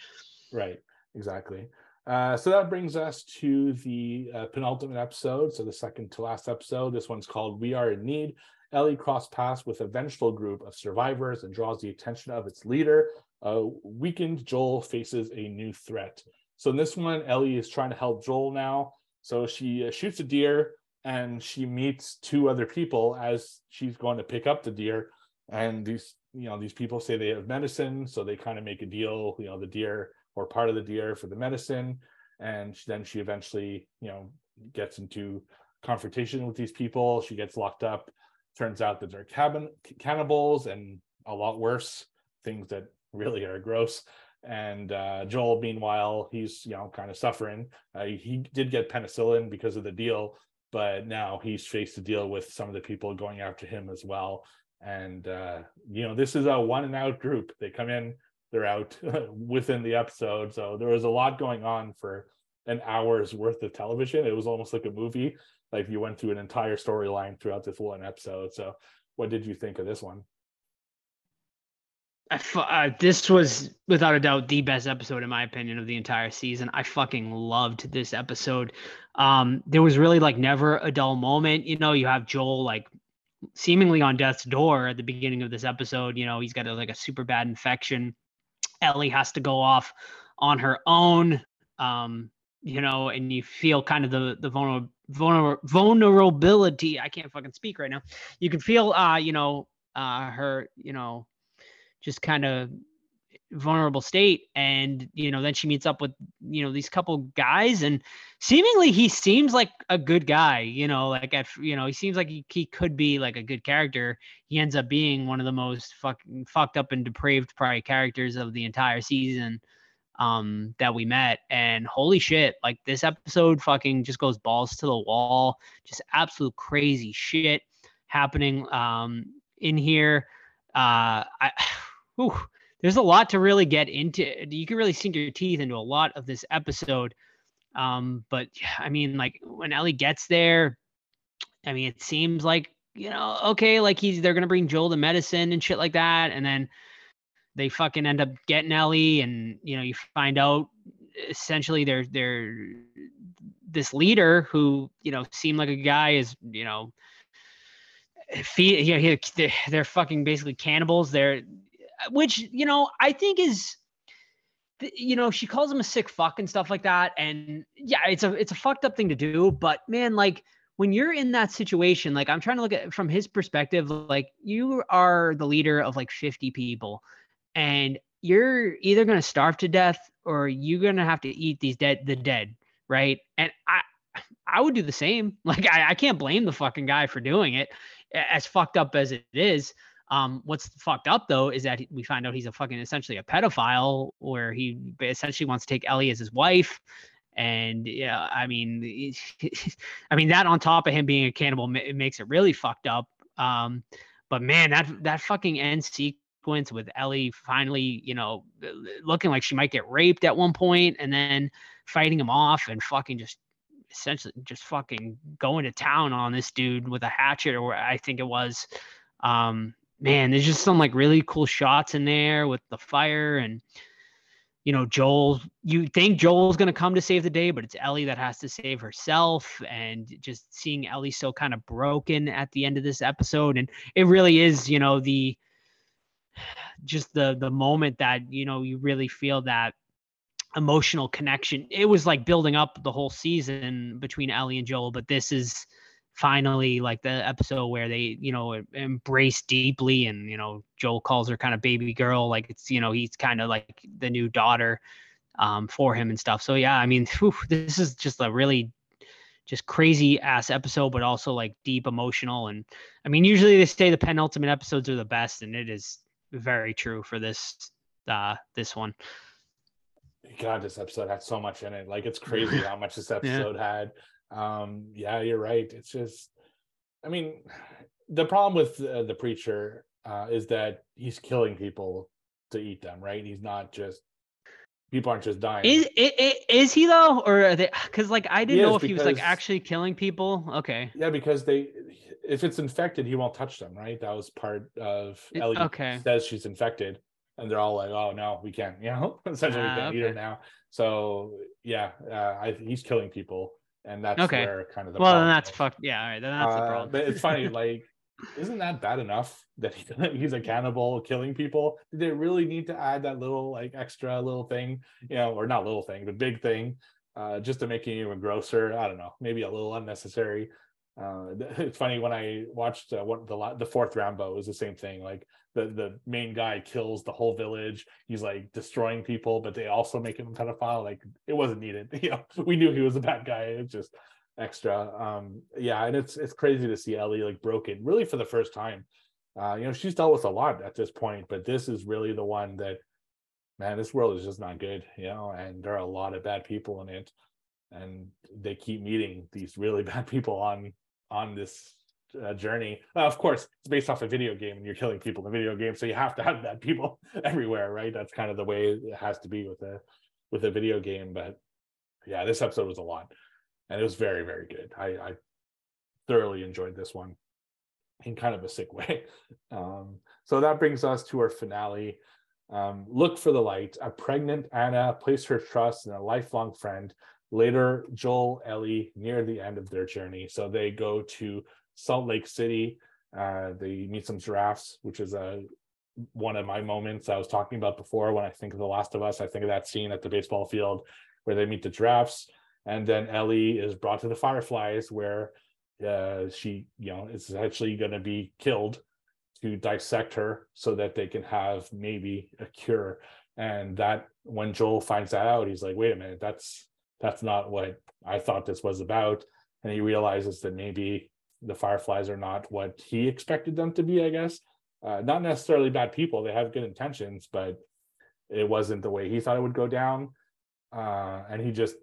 Right. Exactly. Uh, so that brings us to the uh, penultimate episode. So the second to last episode. This one's called "We Are in Need." Ellie cross paths with a vengeful group of survivors and draws the attention of its leader, weakened Joel faces a new threat. So in this one, Ellie is trying to help Joel now. So she uh, shoots a deer and she meets two other people as she's going to pick up the deer. And these, you know, these people say they have medicine, so they kind of make a deal. You know, the deer or part of the deer for the medicine, and then she eventually, you know, gets into confrontation with these people. She gets locked up. Turns out that they're cabin cannibals and a lot worse things that really are gross. And uh, Joel, meanwhile, he's you know kind of suffering. Uh, he did get penicillin because of the deal, but now he's faced to deal with some of the people going after him as well. And uh, you know, this is a one and out group. They come in, they're out within the episode. So there was a lot going on for an hour's worth of television. It was almost like a movie. Like you went through an entire storyline throughout this one episode. So, what did you think of this one? uh, this was without a doubt the best episode in my opinion of the entire season. I fucking loved this episode. Um, there was really like never a dull moment. You know, you have Joel like seemingly on death's door at the beginning of this episode. You know, he's got a, like a super bad infection. Ellie has to go off on her own. Um, you know, and you feel kind of the the vulner, vulner, vulnerability. I can't fucking speak right now. You can feel, uh, you know, uh, her, you know, just kind of vulnerable state and you know then she meets up with you know these couple guys and seemingly he seems like a good guy you know like at you know he seems like he, he could be like a good character. He ends up being one of the most fucking fucked up and depraved probably characters of the entire season um that we met and holy shit like this episode fucking just goes balls to the wall. Just absolute crazy shit happening um in here. Uh i whew, there's a lot to really get into. You can really sink your teeth into a lot of this episode. Um, but I mean, like when Ellie gets there, I mean, it seems like you know, okay, like he's they're gonna bring Joel the medicine and shit like that, and then they fucking end up getting Ellie, and you know, you find out essentially they're they're this leader who you know seemed like a guy is you know feed yeah they're, they're fucking basically cannibals they're which you know I think is you know she calls him a sick fuck and stuff like that. And yeah it's a it's a fucked up thing to do. But man like when you're in that situation like i'm trying to look at from his perspective like you are the leader of like 50 people and you're either going to starve to death or you're going to have to eat these dead the dead right? And i i would do the same. Like I, I can't blame the fucking guy for doing it as fucked up as it is um, what's fucked up though is that we find out he's a fucking essentially a pedophile, where he essentially wants to take Ellie as his wife. And yeah, I mean, I mean that on top of him being a cannibal, it makes it really fucked up. Um, but man, that that fucking end sequence with Ellie finally, you know, looking like she might get raped at one point, and then fighting him off and fucking just essentially just fucking going to town on this dude with a hatchet or I think it was. Um, man, there's just some like really cool shots in there with the fire and you know, Joel, you think Joel's to come to save the day, but it's Ellie that has to save herself. And just seeing Ellie so kind of broken at the end of this episode. And it really is, you know, the just the the moment that, you know, you really feel that emotional connection. It was like building up the whole season between Ellie and Joel, but this is finally like the episode where they you know embrace deeply and you know joel calls her kind of baby girl like it's you know he's kind of like the new daughter um, for him and stuff. So yeah i mean whew, this is just a really just crazy ass episode but also like deep emotional. And i mean usually they say the penultimate episodes are the best and it is very true for this uh this one. God this episode had so much in it. Like it's crazy how much this episode yeah. had um yeah you're right. It's just i mean the problem with uh, the preacher uh, is that he's killing people to eat them right? He's not just people aren't just dying. Is, is, is he though? Or because like i didn't know if because, he was like actually killing people. Okay. Yeah because they if it's infected he won't touch them right? That was part of ellie okay. says she's infected and they're all like oh no we can't you know? Essentially we can't okay. eat her now. So yeah uh, I, he's killing people and that's okay. where kind of the well then that's fucked yeah all right then that's uh, the problem but it's funny like isn't that bad enough that he, he's a cannibal killing people did they really need to add that little like extra little thing you know or not little thing but big thing uh, just to make it even grosser i don't know maybe a little unnecessary uh, it's funny when I watched uh, what the the fourth Rambo was the same thing. Like the the main guy kills the whole village. He's like destroying people, but they also make him a pedophile. Like it wasn't needed. You know, we knew he was a bad guy. It's just extra. Um, yeah, and it's it's crazy to see Ellie like broken, really for the first time. Uh, you know, she's dealt with a lot at this point, but this is really the one that, man, this world is just not good. You know, and there are a lot of bad people in it and they keep meeting these really bad people on on this uh, journey. Uh, of course, it's based off a video game, and you're killing people in a video game, so you have to have that people everywhere, right? That's kind of the way it has to be with a with a video game. But yeah, this episode was a lot, and it was very very good. I, I thoroughly enjoyed this one in kind of a sick way. Um, so that brings us to our finale. Um, look for the light. A pregnant Anna placed her trust in a lifelong friend later joel ellie near the end of their journey so they go to salt lake city uh, they meet some giraffes which is a one of my moments i was talking about before. When i think of the last of us i think of that scene at the baseball field where they meet the giraffes and then ellie is brought to the fireflies where uh, she you know is actually going to be killed to dissect her so that they can have maybe a cure. And that when Joel finds that out, he's like, wait a minute, that's that's not what I thought this was about. And he realizes that maybe the Fireflies are not what he expected them to be, I guess. Uh, not necessarily bad people, they have good intentions, but it wasn't the way he thought it would go down. Uh, and he just,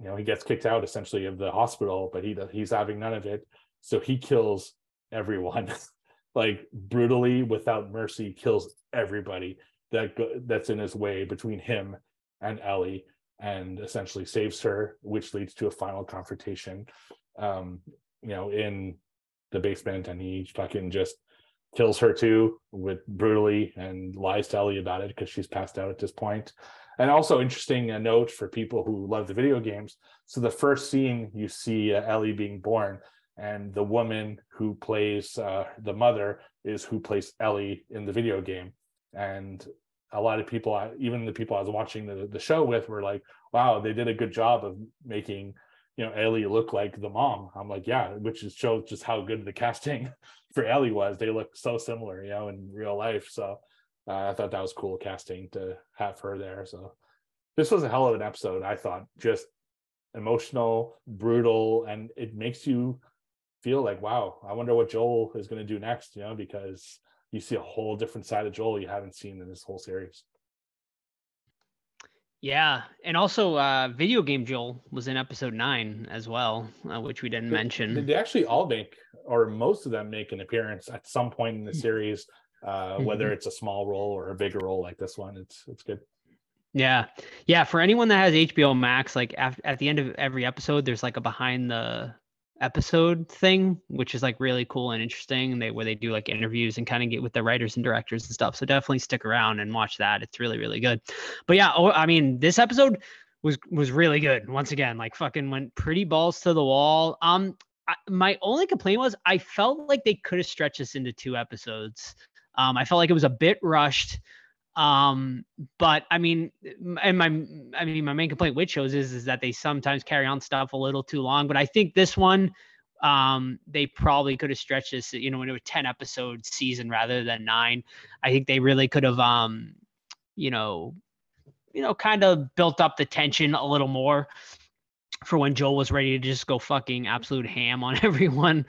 you know, he gets kicked out essentially of the hospital, but he he's having none of it. So he kills everyone, like brutally, without mercy, kills everybody that that's in his way between him and Ellie, and essentially saves her, which leads to a final confrontation. Um, you know, in the basement, and he fucking just kills her too with brutally and lies to Ellie about it because she's passed out at this point. And also interesting a note for people who love the video games. So the first scene you see uh, Ellie being born, and the woman who plays uh, the mother is who plays Ellie in the video game. And a lot of people, even the people I was watching the, the show with, were like, "Wow, they did a good job of making." You know, Ellie look like the mom. I'm like, yeah, which is shows just how good the casting for Ellie was. They look so similar, you know, in real life. So uh, I thought that was cool casting to have her there. So this was a hell of an episode. I thought just emotional, brutal, and it makes you feel like, wow, I wonder what Joel is going to do next, you know, because you see a whole different side of Joel you haven't seen in this whole series. Yeah, and also uh, video game Joel was in episode nine as well, uh, which we didn't mention. They actually all make, or most of them make an appearance at some point in the series, uh, whether mm-hmm. it's a small role or a bigger role like this one. It's it's good. Yeah, yeah. For anyone that has HBO Max, like at, at the end of every episode, there's like a behind the episode thing, which is like really cool and interesting. They where they do like interviews and kind of get with the writers and directors and stuff. So definitely stick around and watch that. It's really really good. But yeah, oh, I mean, this episode was was really good. Once again, like fucking went pretty balls to the wall. Um, I, my only complaint was I felt like they could have stretched this into two episodes. Um, I felt like it was a bit rushed. Um, but I mean, and my, I mean, my main complaint with shows is, is that they sometimes carry on stuff a little too long. But I think this one, um, they probably could have stretched this, you know, into a 10 episode season rather than nine. I think they really could have, um, you know, you know, kind of built up the tension a little more for when Joel was ready to just go fucking absolute ham on everyone.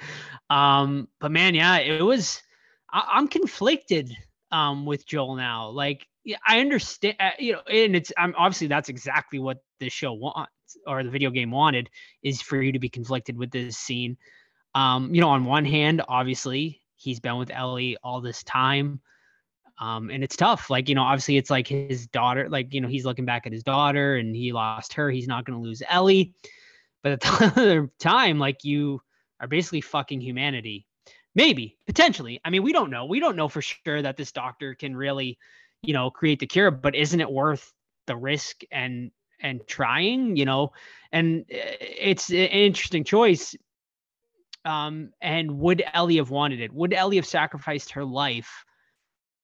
Um, but man, yeah, it was, I, I'm conflicted um, with Joel now. Like, I understand, uh, you know, and it's I'm obviously that's exactly what the show wants or the video game wanted is for you to be conflicted with this scene. Um, you know, on one hand, obviously he's been with Ellie all this time. Um, and it's tough. Like, you know, obviously it's like his daughter, like, you know, he's looking back at his daughter and he lost her. He's not going to lose Ellie. But at the other time, like, you are basically fucking humanity. Maybe, potentially. I mean, we don't know. We don't know for sure that this doctor can really, you know, create the cure, but isn't it worth the risk and and trying, you know? And eh, it's an interesting choice. Um, and would Ellie have wanted it? Would Ellie have sacrificed her life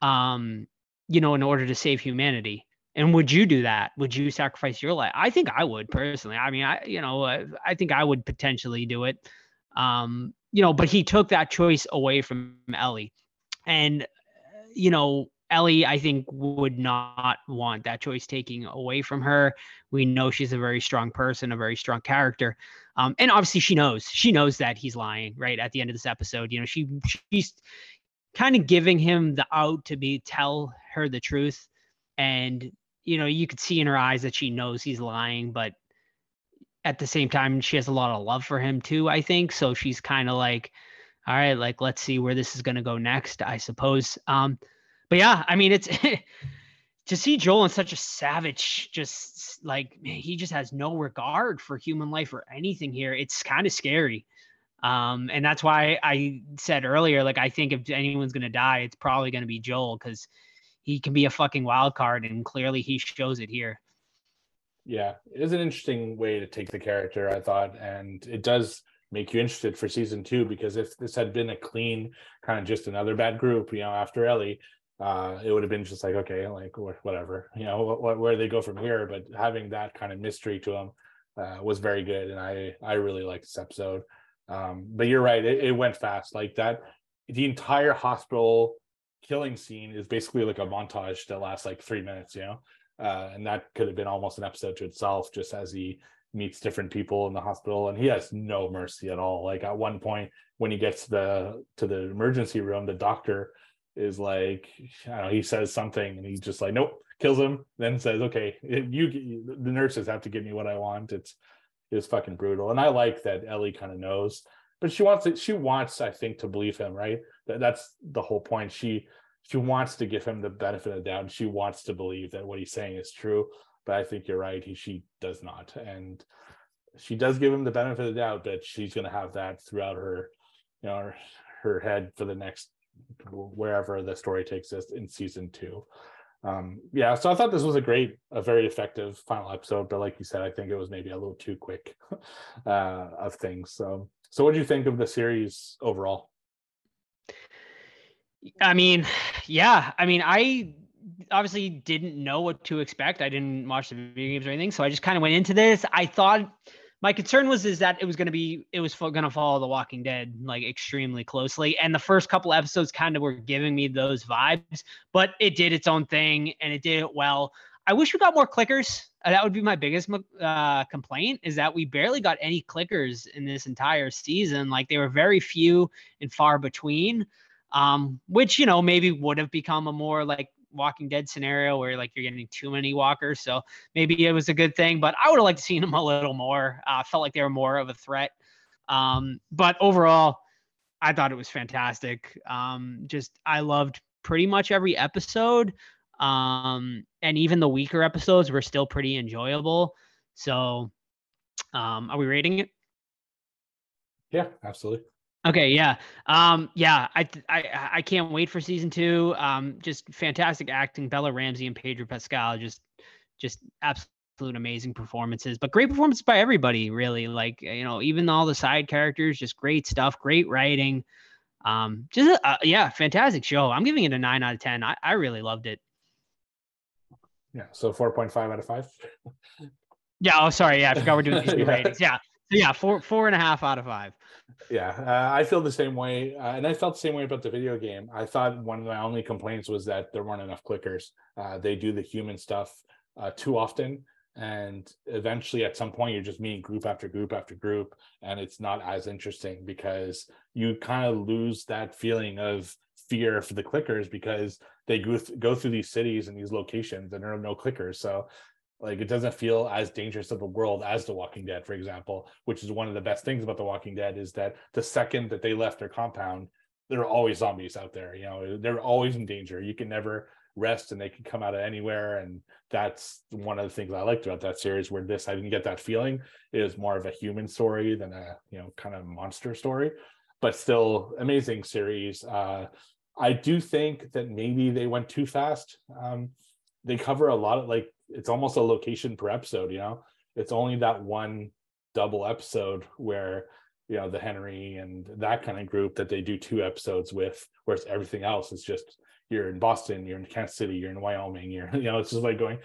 um, you know, in order to save humanity? And would you do that? Would you sacrifice your life? I think I would personally. I mean, I, you know, I, I think I would potentially do it. Um, you know, but he took that choice away from Ellie. And, you know, Ellie, I think, would not want that choice taking away from her. We know she's a very strong person, a very strong character. Um, and obviously she knows, she knows that he's lying, right? At the end of this episode, you know, she she's kind of giving him the out to be tell her the truth. And, you know, you could see in her eyes that she knows he's lying, but at the same time she has a lot of love for him too i think. So she's kind of like all right like let's see where this is going to go next i suppose. Um but yeah i mean it's to see joel in such a savage just like he just has no regard for human life or anything here. It's kind of scary. Um and that's why i said earlier like i think if anyone's going to die it's probably going to be joel because he can be a fucking wild card and clearly he shows it here yeah, it is an interesting way to take the character, I thought, and it does make you interested for season two because if this had been a clean kind of just another bad group, you know, after Ellie, uh, it would have been just like okay, like whatever, you know, what, what, where they go from here. But having that kind of mystery to them uh, was very good, and I I really liked this episode. Um, but you're right, it, it went fast like that. The entire hospital killing scene is basically like a montage that lasts like three minutes, you know uh, and that could have been almost an episode to itself, just as he meets different people in the hospital, and he has no mercy at all. Like at one point, when he gets to the to the emergency room, the doctor is like, know, he says something, and he's just like, nope, kills him. Then says, okay, you the nurses have to give me what I want. It's it's fucking brutal, and I like that Ellie kind of knows, but she wants it. She wants, I think, to believe him, right? That, that's the whole point. She she wants to give him the benefit of the doubt. She wants to believe that what he's saying is true. But I think you're right. He she does not, and she does give him the benefit of the doubt, but she's going to have that throughout her, you know, her, her head for the next wherever the story takes us in season two. Um, yeah, so I thought this was a great, a very effective final episode. But like you said, I think it was maybe a little too quick uh, of things. So, so what do you think of the series overall? I mean, yeah. I mean, I obviously didn't know what to expect. I didn't watch the video games or anything, so I just kind of went into this. I thought my concern was is that it was going to be it was going to follow The Walking Dead like extremely closely, and the first couple episodes kind of were giving me those vibes. But it did its own thing and it did it well. I wish we got more clickers. Uh, that would be my biggest uh, complaint is that we barely got any clickers in this entire season. Like they were very few and far between um, which you know maybe would have become a more like Walking Dead scenario where like you're getting too many walkers. So maybe it was a good thing, but I would have liked to see them a little more. Uh, felt like they were more of a threat. Um, but overall, I thought it was fantastic. Um, just I loved pretty much every episode. Um, and even the weaker episodes were still pretty enjoyable. So, um, are we rating it? Yeah, absolutely. Okay, yeah, um, yeah, I, I I can't wait for season two. Um, just fantastic acting, Bella Ramsey and Pedro Pascal, just just absolute amazing performances. But great performances by everybody, really. Like you know, even all the side characters, just great stuff, great writing. Um, just uh, yeah, fantastic show. I'm giving it a nine out of ten. I, I really loved it. Yeah, so four point five out of five. yeah. Oh, sorry. Yeah, I forgot we're doing these ratings. Yeah, yeah, four four and a half out of five. Yeah, uh, I feel the same way, uh, and I felt the same way about the video game. I thought one of my only complaints was that there weren't enough clickers. Uh, they do the human stuff uh, too often, and eventually, at some point, you're just meeting group after group after group, and it's not as interesting because you kind of lose that feeling of fear for the clickers because they go, th- go through these cities and these locations and there are no clickers. So like it doesn't feel as dangerous of a world as The Walking Dead, for example, which is one of the best things about The Walking Dead is that the second that they left their compound, there are always zombies out there. You know, they're always in danger. You can never rest and they can come out of anywhere. And that's one of the things I liked about that series where this I didn't get that feeling. It is more of a human story than a, you know, kind of monster story, but still amazing series. Uh I do think that maybe they went too fast. Um, they cover a lot of like it's almost a location per episode you know? It's only that one double episode where you know the henry and that kind of group that they do two episodes with whereas everything else is just you're in boston you're in kansas city you're in wyoming you're you know it's just like going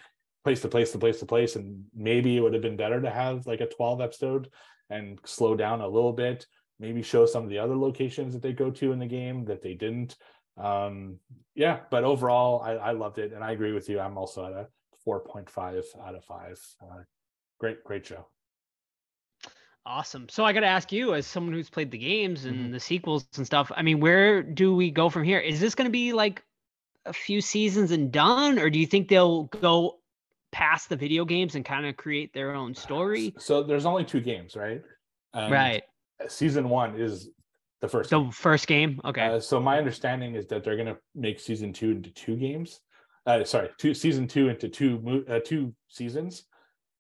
place to place to place to place and maybe it would have been better to have like a 12 episode and slow down a little bit maybe show some of the other locations that they go to in the game that they didn't. Um yeah but overall I, I loved it and i agree with you i'm also at a 4.5 out of 5 uh, great great show. Awesome. So i got to ask you as someone who's played the games and mm-hmm. the sequels and stuff i mean where do we go from here? Is this going to be like a few seasons and done or do you think they'll go past the video games and kind of create their own story? so there's only two games right? Right. season one is the first the game. first game? Okay. Uh, so my understanding is that they're going to make season two into two games uh, sorry, two season two into two uh, two seasons.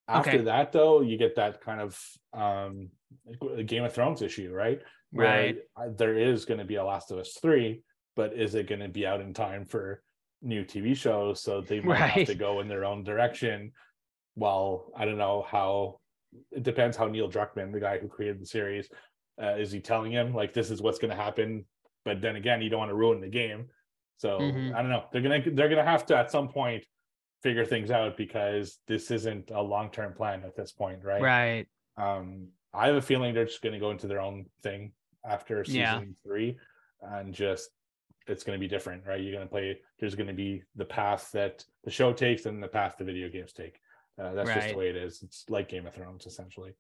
After okay. that, though, you get that kind of um, Game of Thrones issue, right? Right. There is going to be a Last of Us three, but is it going to be out in time for new TV shows? So they might right. have to go in their own direction. Well, I don't know how. It depends how Neil Druckmann, the guy who created the series, uh, is he telling him like this is what's going to happen? But then again, you don't want to ruin the game. So mm-hmm. I don't know. They're gonna they're gonna have to at some point figure things out because this isn't a long term plan at this point, right? Right. Um, I have a feeling they're just gonna go into their own thing after season yeah. three and just it's going to be different, right? You're going to play. There's going to be the path that the show takes and the path the video games take. Uh, that's just the way it is. It's like Game of Thrones, essentially.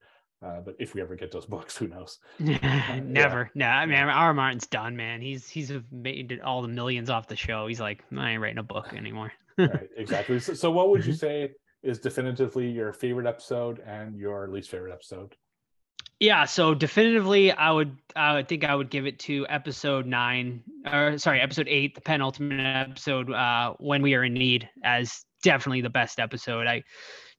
Uh, but if we ever get those books, who knows? Never. No, I mean, Yeah. R. R. Martin's done, man. He's he's made all the millions off the show. He's like, I ain't writing a book anymore. right, exactly. So, so what would you Mhm. say is definitively your favorite episode and your least favorite episode? Yeah, so definitively, I would I would think I would give it to episode nine, or sorry, episode eight, the penultimate episode, uh, when we are in need, as definitely the best episode. I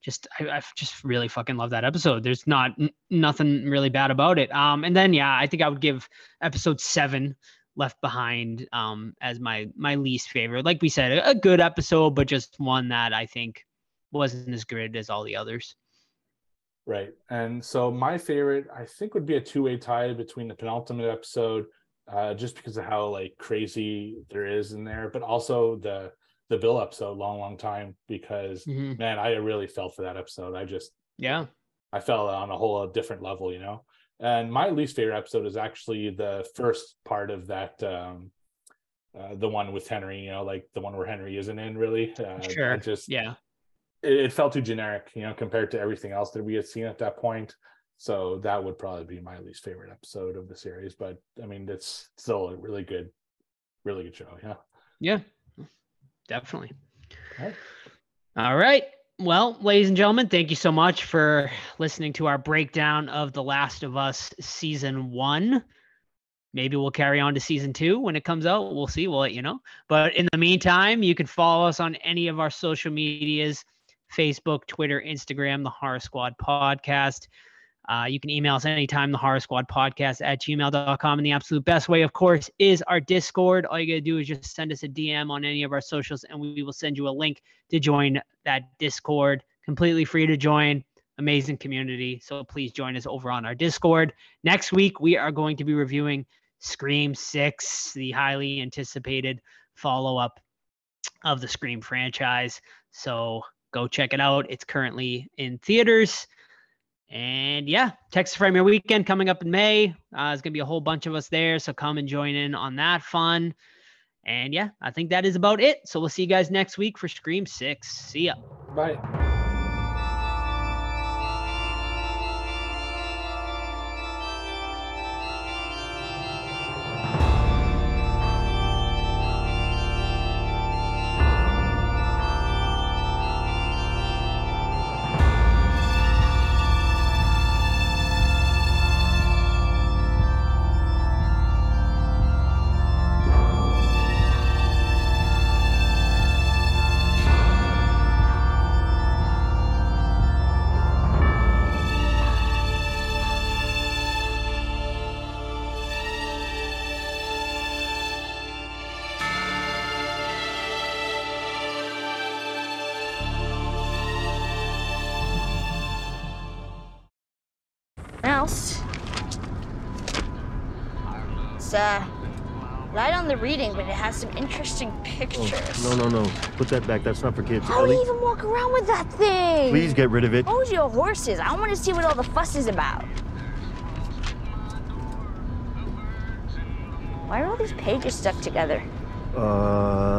just I, I just really fucking love that episode. There's not n- nothing really bad about it. Um, and then yeah, I think I would give episode seven, Left Behind, um, as my my least favorite. Like we said, a, good episode, but just one that I think wasn't as good as all the others. Right. And so my favorite, I think, would be a two-way tie between the penultimate episode, uh, just because of how like crazy there is in there, but also the the Bill episode, long, long time, because Mhm. man, I really felt for that episode. I just Yeah. I felt on a whole different level, you know. And my least favorite episode is actually the first part of that um uh, the one with Henry, you know, like the one where Henry isn't in really. Uh, Sure. just Yeah. it, it felt too generic, you know, compared to everything else that we had seen at that point. So that would probably be my least favorite episode of the series. But I mean, it's still a really good, really good show. Yeah. Yeah, definitely. Alright. All right. Well, ladies and gentlemen, thank you so much for listening to our breakdown of The Last of Us season one. Maybe we'll carry on to season two when it comes out. We'll see. We'll let you know. But in the meantime, you can follow us on any of our social medias Facebook, Twitter, Instagram, the Horror Squad Podcast. Uh, you can email us anytime, the horror squad podcast at gmail.com. And the absolute best way, of course, is our Discord. All you got to do is just send us a DM on any of our socials, and we will send you a link to join that Discord. Completely free to join. Amazing community. So please join us over on our Discord. Next week, we are going to be reviewing Scream 6, the highly anticipated follow up of the Scream franchise. So go check it out. It's currently in theaters. And yeah, Texas Frightmare Weekend coming up in May. Uh, there's going to be a whole bunch of us there. So come and join in on that fun. And yeah, I think that is about it. So we'll see you guys next week for Scream 6. See ya. Bye. Put that back. That's not for kids. How do you even walk around with that thing? please get rid of it. Hold your horses. I want to see what all the fuss is about. Why are all these pages stuck together? Uh,